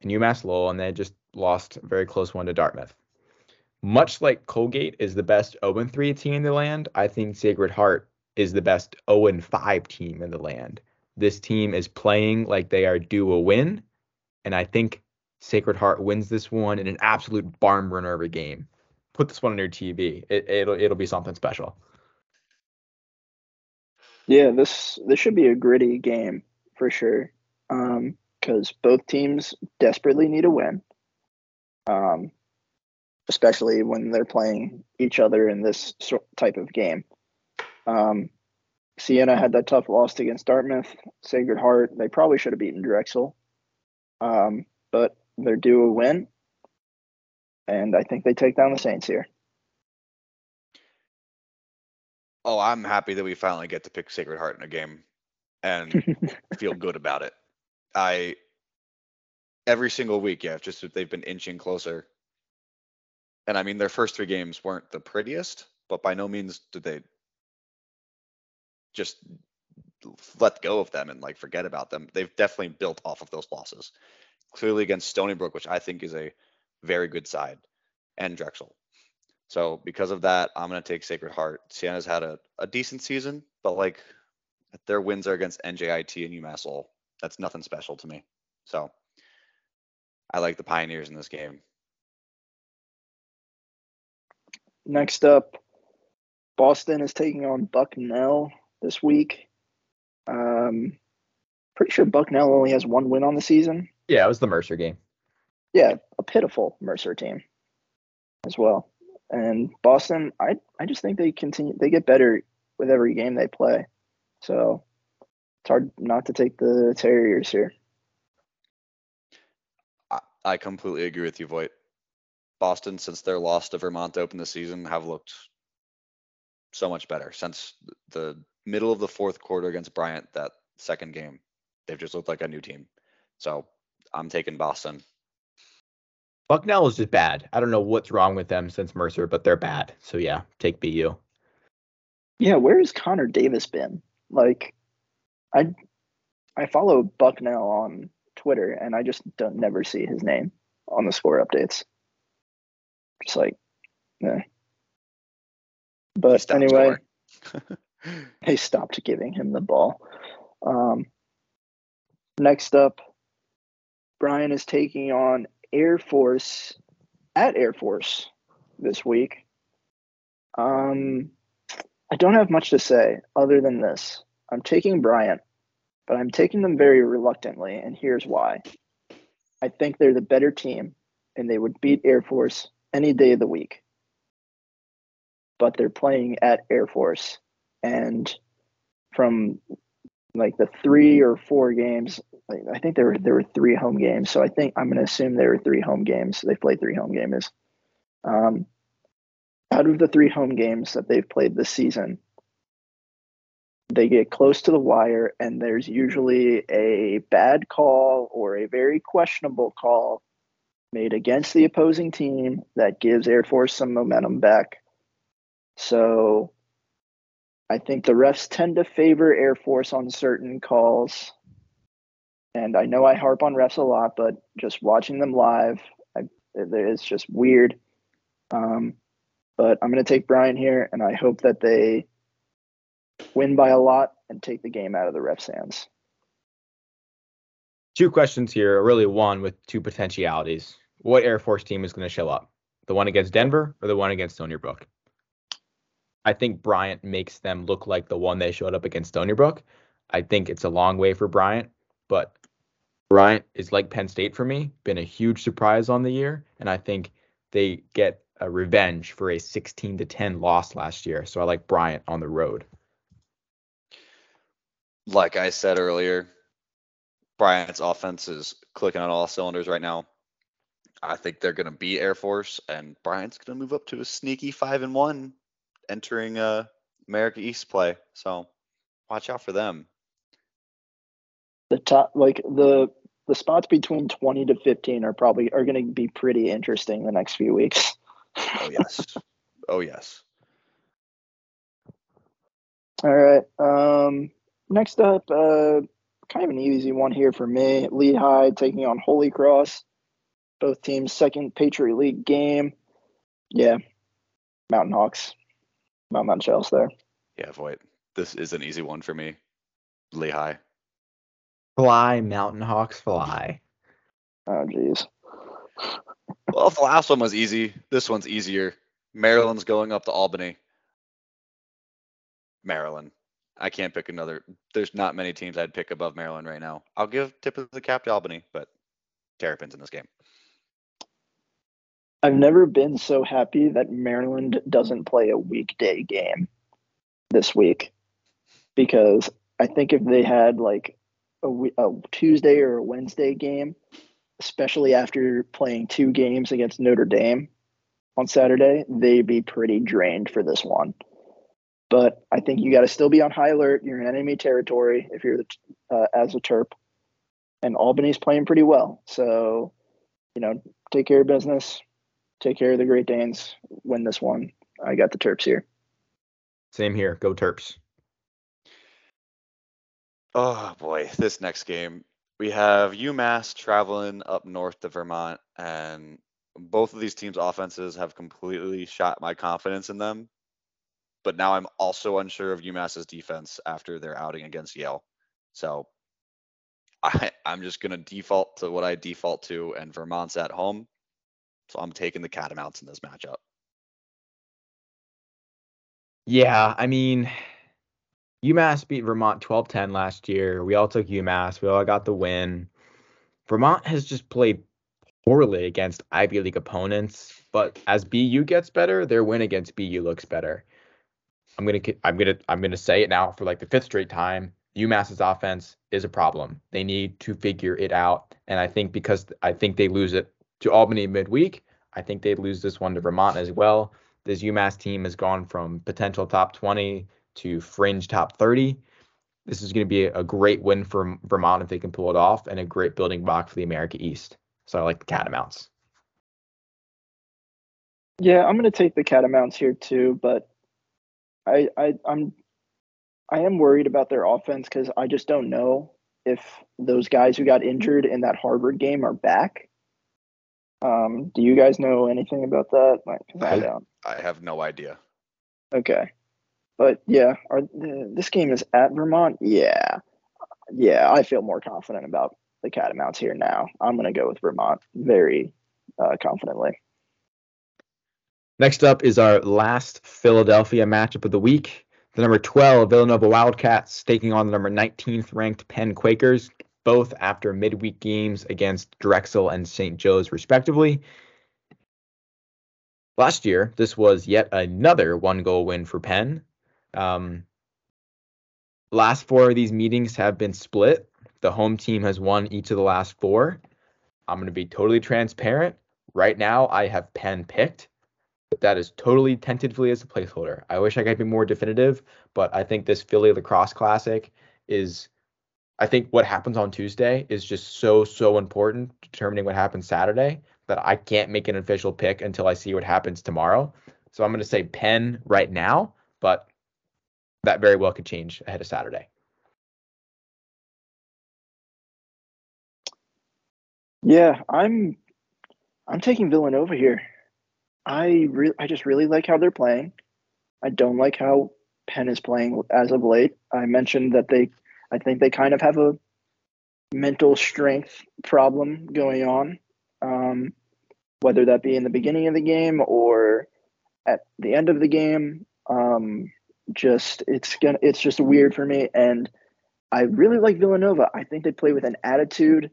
and UMass Lowell, and they just lost a very close one to Dartmouth. Much like Colgate is the best 0 3 team in the land, I think Sacred Heart is the best 0 5 team in the land. This team is playing like they are due a win, and I think Sacred Heart wins this one in an absolute barn burner of a game. Put this one on your TV. It, it'll it'll be something special. Yeah, this this should be a gritty game for sure. Um, because both teams desperately need a win. Um, especially when they're playing each other in this type of game. Um, Siena had that tough loss against Dartmouth. Sacred Heart, they probably should have beaten Drexel. Um, but they're due a win. And I think they take down the Saints here. Oh, I'm happy that we finally get to pick Sacred Heart in a game and [LAUGHS] feel good about it. I every single week, yeah, just they've been inching closer. And I mean, their first three games weren't the prettiest, but by no means did they just let go of them and like forget about them. They've definitely built off of those losses. Clearly against Stony Brook, which I think is a very good side, and Drexel. So because of that, I'm gonna take Sacred Heart. Siena's had a, a decent season, but like their wins are against NJIT and UMass Lowell. That's nothing special to me. So I like the Pioneers in this game. Next up, Boston is taking on Bucknell this week. Um, pretty sure Bucknell only has one win on the season. Yeah, it was the Mercer game. Yeah, a pitiful Mercer team as well. And Boston, I I just think they continue they get better with every game they play. So it's hard not to take the Terriers here. I, I completely agree with you, Voigt. Boston, since their loss to Vermont to open the season, have looked so much better. Since the middle of the fourth quarter against Bryant, that second game, they've just looked like a new team. So I'm taking Boston. Bucknell is just bad. I don't know what's wrong with them since Mercer, but they're bad. So yeah, take BU. Yeah, where has Connor Davis been? Like, I I follow Bucknell on Twitter, and I just don't never see his name on the score updates. Just like, yeah. But anyway, [LAUGHS] they stopped giving him the ball. Um, next up, Bryant is taking on Air Force at Air Force this week. Um, I don't have much to say other than this. I'm taking Bryant, but I'm taking them very reluctantly, and here's why. I think they're the better team, and they would beat Air Force any day of the week. But they're playing at Air Force, and from like the three or four games, I think there were there were three home games. So I think I'm going to assume there were three home games. They played three home games. Um, out of the three home games that they've played this season, they get close to the wire, and there's usually a bad call or a very questionable call made against the opposing team that gives Air Force some momentum back. So I think the refs tend to favor Air Force on certain calls. And I know I harp on refs a lot, but just watching them live, I, it's just weird. Um, but I'm going to take Bryant here, and I hope that they win by a lot and take the game out of the refs' hands. Two questions here, really one with two potentialities. What Air Force team is going to show up? The one against Denver or the one against Stony Brook? I think Bryant makes them look like the one they showed up against Stony Brook. I think it's a long way for Bryant, but Bryant is like Penn State for me, been a huge surprise on the year, and I think they get a revenge for a 16 to 10 loss last year. So I like Bryant on the road. like I said earlier, Bryant's offense is clicking on all cylinders right now. I think they're going to beat Air Force, and Bryant's going to move up to a sneaky five and one, entering uh, America East play. So watch out for them. The top, like the the spots between 20 to 15 are probably are going to be pretty interesting the next few weeks. [LAUGHS] Oh yes, oh yes. All right. Um, next up, uh, kind of an easy one here for me. Lehigh taking on Holy Cross. Both teams' second Patriot League game. Yeah, Mountain Hawks. Not much else there. Yeah, Voigt. This is an easy one for me. Lehigh. Fly, Mountain Hawks, fly. Oh, jeez. Well, if the last one was easy, this one's easier. Maryland's going up to Albany. Maryland. I can't pick another. There's not many teams I'd pick above Maryland right now. I'll give tip of the cap to Albany, but Terrapins in this game. I've never been so happy that Maryland doesn't play a weekday game this week because I think if they had like a, a Tuesday or a Wednesday game, especially after playing two games against Notre Dame on Saturday, they'd be pretty drained for this one. But I think you got to still be on high alert. You're in enemy territory if you're the, uh, as a Terp, and Albany's playing pretty well. So, you know, take care of business, take care of the Great Danes, win this one. I got the Terps here. Same here. Go Terps. Oh boy, this next game. We have UMass traveling up north to Vermont, and both of these teams' offenses have completely shot my confidence in them. But now I'm also unsure of UMass's defense after their outing against Yale. So [LAUGHS] I, I'm just going to default to what I default to, and Vermont's at home. So I'm taking the Catamounts in this matchup. Yeah, I mean, UMass beat Vermont 12-10 last year. We all took UMass. We all got the win. Vermont has just played poorly against Ivy League opponents, but as BU gets better, their win against BU looks better. I'm gonna I'm gonna I'm gonna say it now for like the fifth straight time. UMass's offense is a problem. They need to figure it out, and I think because I think they lose it to Albany midweek, I think they lose this one to Vermont as well. This UMass team has gone from potential top 20 to fringe top 30. This is going to be a great win for Vermont if they can pull it off, and a great building block for the America East. So I like the Catamounts. Yeah, I'm going to take the Catamounts here too, but I, I I'm I am worried about their offense because I just don't know if those guys who got injured in that Harvard game are back. Um, do you guys know anything about that? Like, I, I don't. I have no idea. Okay, but yeah, are this game is at Vermont? Yeah, yeah, I feel more confident about the Catamounts here now. I'm going to go with Vermont very uh, confidently. Next up is our last Philadelphia matchup of the week. The number 12 Villanova Wildcats taking on the number 19th ranked Penn Quakers, both after midweek games against Drexel and St. Joe's, respectively. Last year, this was yet another one goal win for Penn. Um, last four of these meetings have been split. The home team has won each of the last four. I'm going to be totally transparent. Right now, I have Penn picked but that is totally tentatively as a placeholder. I wish I could be more definitive, but I think this Philly lacrosse classic is I think what happens on Tuesday is just so so important determining what happens Saturday that I can't make an official pick until I see what happens tomorrow. So I'm going to say Penn right now, but that very well could change ahead of Saturday. Yeah, I'm I'm taking Villanova here. I really, I just really like how they're playing. I don't like how Penn is playing as of late. I mentioned that they, I think they kind of have a mental strength problem going on, um, whether that be in the beginning of the game or at the end of the game. Um, just it's gonna, it's just weird for me, and I really like Villanova. I think they play with an attitude,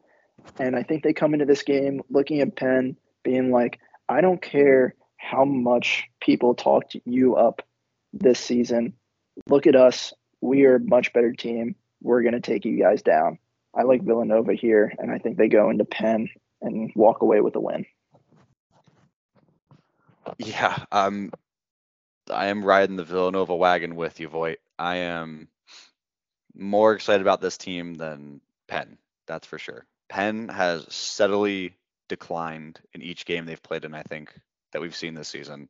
and I think they come into this game looking at Penn, being like, I don't care how much people talked you up this season. Look at us. We are a much better team. We're to take you guys down. I like Villanova here, and I think they go into Penn and walk away with a win. Yeah, um, I am riding the Villanova wagon with you, Voigt. I am more excited about this team than Penn. That's for sure. Penn has steadily declined in each game they've played in. I think that we've seen this season.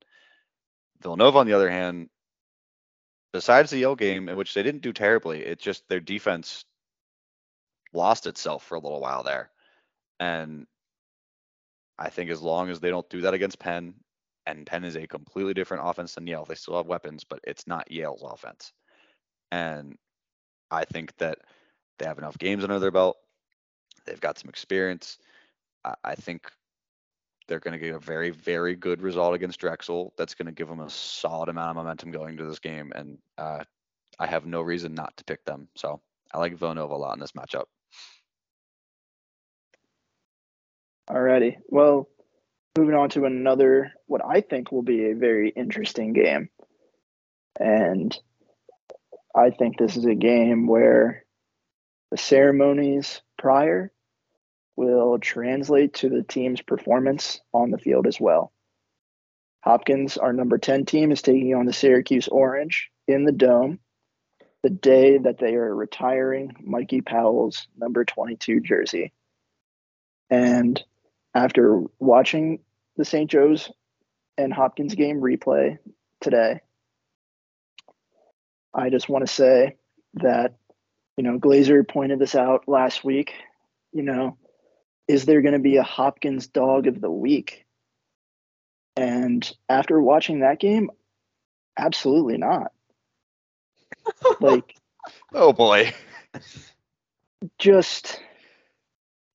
Villanova, on the other hand, besides the Yale game, in which they didn't do terribly, it's just their defense lost itself for a little while there. And I think as long as they don't do that against Penn, and Penn is a completely different offense than Yale, they still have weapons, but it's not Yale's offense. And I think that they have enough games under their belt. They've got some experience. I, I think they're going to get a very, very good result against Drexel. That's going to give them a solid amount of momentum going to this game, and uh, I have no reason not to pick them. So I like Villanova a lot in this matchup. Alrighty. Well, moving on to another, what I think will be a very interesting game, and I think this is a game where the ceremonies prior will translate to the team's performance on the field as well. Hopkins, our number 10 team, is taking on the Syracuse Orange in the Dome the day that they are retiring Mikey Powell's number 22 jersey. And after watching the St. Joe's and Hopkins game replay today, I just want to say that, you know, Glaeser pointed this out last week. You know, is there going to be a Hopkins dog of the week? And after watching that game, absolutely not. [LAUGHS] like, oh boy. just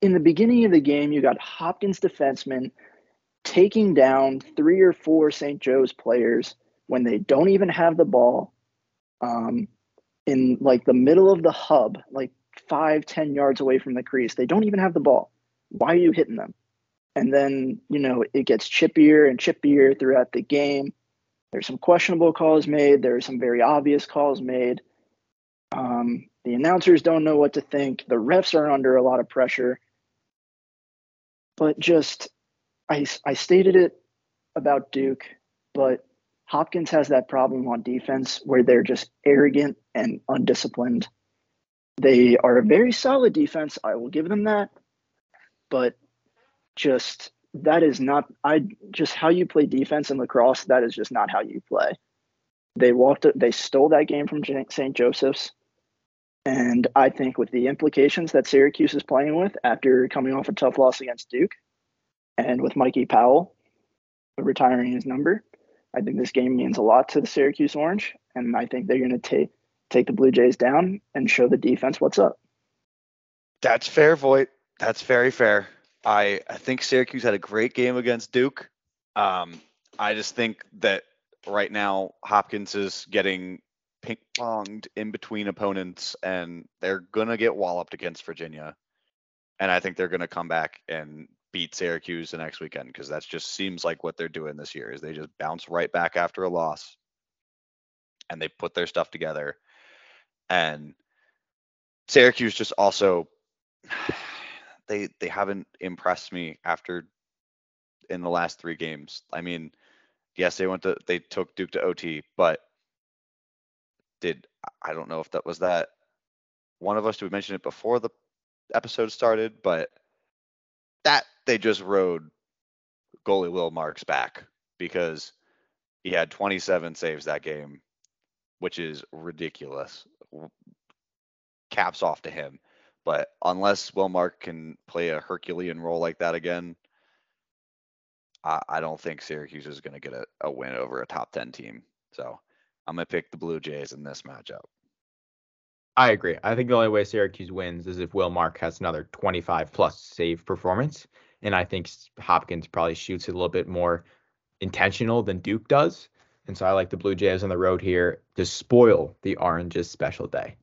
in the beginning of the game, you got Hopkins defensemen taking down three or four St. Joe's players when they don't even have the ball. Um, in like the middle of the hub, like five, ten yards away from the crease. They don't even have the ball. Why are you hitting them? And then, you know, it gets chippier and chippier throughout the game. There's some questionable calls made. There are some very obvious calls made. Um, the announcers don't know what to think. The refs are under a lot of pressure. But just, I, I stated it about Duke, but Hopkins has that problem on defense where they're just arrogant and undisciplined. They are a very solid defense. I will give them that. But just that is not I just how you play defense in lacrosse, that is just not how you play. They walked they stole that game from St. Joseph's. And I think with the implications that Syracuse is playing with after coming off a tough loss against Duke and with Mikey Powell retiring his number, I think this game means a lot to the Syracuse Orange. And I think they're going to take take the Blue Jays down and show the defense what's up. That's fair, Voigt. That's very fair. I, I think Syracuse had a great game against Duke. Um, I just think that right now Hopkins is getting ping ponged in between opponents, and they're gonna get walloped against Virginia. And I think they're gonna come back and beat Syracuse the next weekend because that just seems like what they're doing this year is they just bounce right back after a loss, and they put their stuff together. And Syracuse just also [SIGHS] they they haven't impressed me after in the last three games. I mean, yes, they went to they took Duke to OT, but did I don't know if that was that one of us to mention it before the episode started, but that they just rode goalie Will Marks back because he had 27 saves that game, which is ridiculous. Caps off to him. But unless Will Mark can play a Herculean role like that again, I, I don't think Syracuse is going to get a, a win over a top 10 team. So I'm going to pick the Blue Jays in this matchup. I agree. I think the only way Syracuse wins is if Will Mark has another 25 plus save performance. And I think Hopkins probably shoots it a little bit more intentional than Duke does. And so I like the Blue Jays on the road here to spoil the Orange's special day.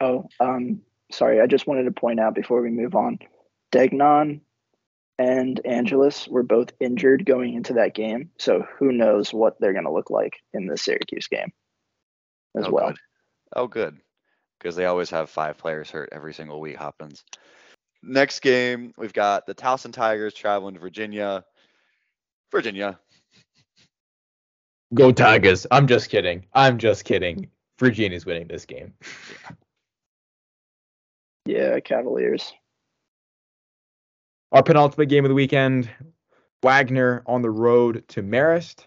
Oh, um, sorry. I just wanted to point out before we move on, Degnan and Angelus were both injured going into that game, so who knows what they're going to look like in the Syracuse game as oh, well. Good. Oh, good, because they always have five players hurt every single week. Happens. Next game, we've got the Towson Tigers traveling to Virginia. Virginia. Go Tigers. I'm just kidding. I'm just kidding. Virginia's winning this game. Yeah. Yeah, Cavaliers. Our penultimate game of the weekend Wagner on the road to Marist.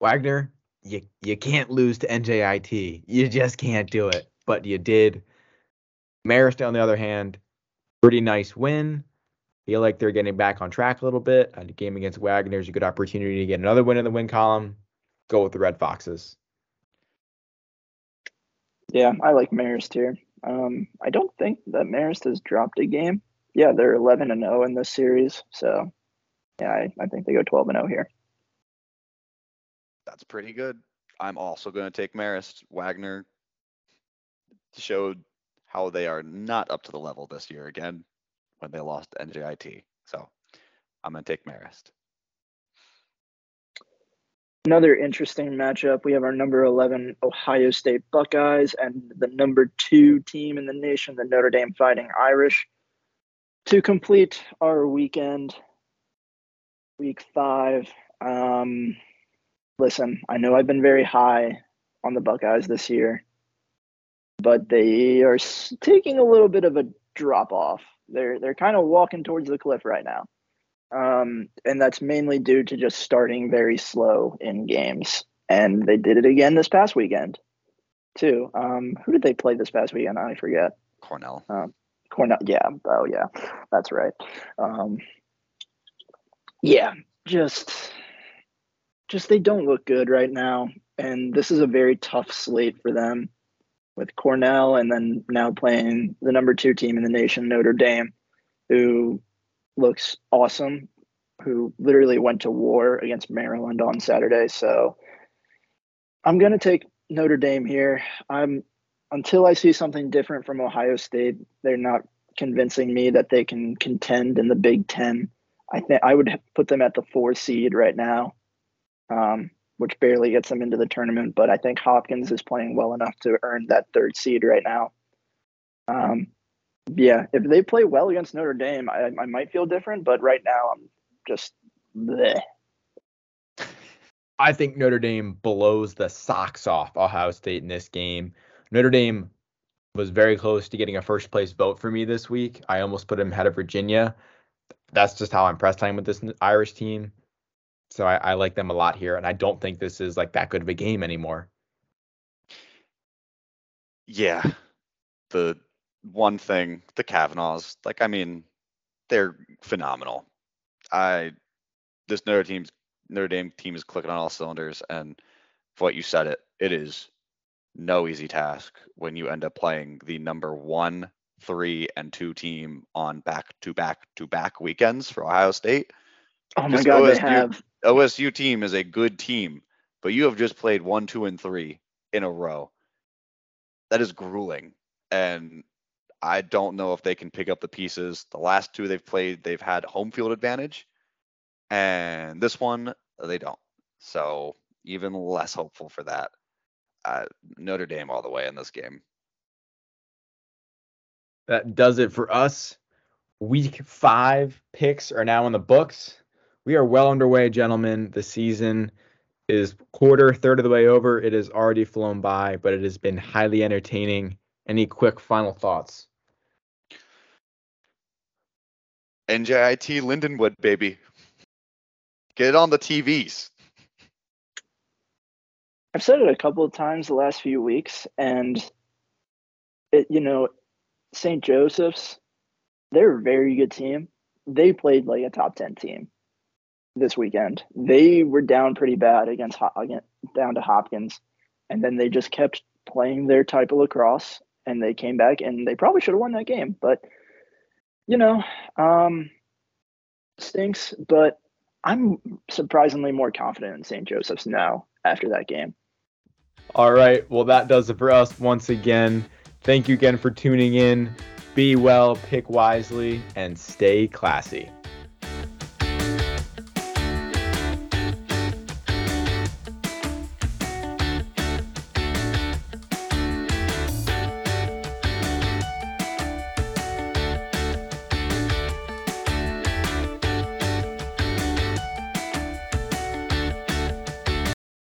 Wagner, you, you can't lose to NJIT. You just can't do it. But you did. Marist, on the other hand, pretty nice win. Feel like they're getting back on track a little bit. A game against Wagner is a good opportunity to get another win in the win column. Go with the Red Foxes. Yeah, I like Marist here. Um, I don't think that Marist has dropped a game. Yeah, they're 11 and 0 in this series. So, yeah, I, I think they go 12 and 0 here. That's pretty good. I'm also going to take Marist. Wagner showed how they are not up to the level this year again when they lost NJIT. So, I'm going to take Marist. Another interesting matchup. We have our number 11 Ohio State Buckeyes and the number two team in the nation, the Notre Dame Fighting Irish. To complete our weekend, week five. Um, listen, I know I've been very high on the Buckeyes this year, but they are taking a little bit of a drop off. They're they're kind of walking towards the cliff right now. Um, and that's mainly due to just starting very slow in games. And they did it again this past weekend, too. Um, who did they play this past weekend? I forget. Cornell. Um, Cornell. Yeah. Oh, yeah. That's right. Um, yeah. Just, just they don't look good right now, and this is a very tough slate for them with Cornell, and then now playing the number two team in the nation, Notre Dame, who looks awesome, who literally went to war against Maryland on Saturday. So I'm to take Notre Dame here. I'm until I see something different from Ohio State, they're not convincing me that they can contend in the Big Ten. I think I would put them at the four seed right now, um, which barely gets them into the tournament. But I think Hopkins is playing well enough to earn that third seed right now. Um, yeah, if they play well against Notre Dame, I, I might feel different. But right now, I'm just bleh. I think Notre Dame blows the socks off Ohio State in this game. Notre Dame was very close to getting a first place vote for me this week. I almost put him ahead of Virginia. That's just how impressed I am with this Irish team. So I, I like them a lot here, and I don't think this is like that good of a game anymore. Yeah, the one thing, the Kavanaghs, like I mean, they're phenomenal. I this Notre team's Notre Dame team is clicking on all cylinders, and for what you said, it it is no easy task when you end up playing the number one, three, and two team on back to back to back weekends for Ohio State. Oh my god, OSU, they have OSU team is a good team, but you have just played one, two, and three in a row. That is grueling. And I don't know if they can pick up the pieces. The last two they've played, they've had home field advantage. And this one, they don't. So even less hopeful for that uh, Notre Dame all the way in this game. That does it for us. Week five picks are now in the books. We are well underway, gentlemen. The season is quarter, third of the way over. It has already flown by, but it has been highly entertaining. Any quick final thoughts? NJIT Lindenwood, baby. Get it on the TVs. I've said it a couple of times the last few weeks, and it, you know, St. Joseph's, they're a very good team. They played like a top ten team this weekend. They were down pretty bad against down to Hopkins, and then they just kept playing their type of lacrosse, and they came back and they probably should have won that game, but you know, um, stinks. But I'm surprisingly more confident in St. Joseph's now after that game. All right. Well, that does it for us once again. Thank you again for tuning in. Be well, pick wisely, and stay classy.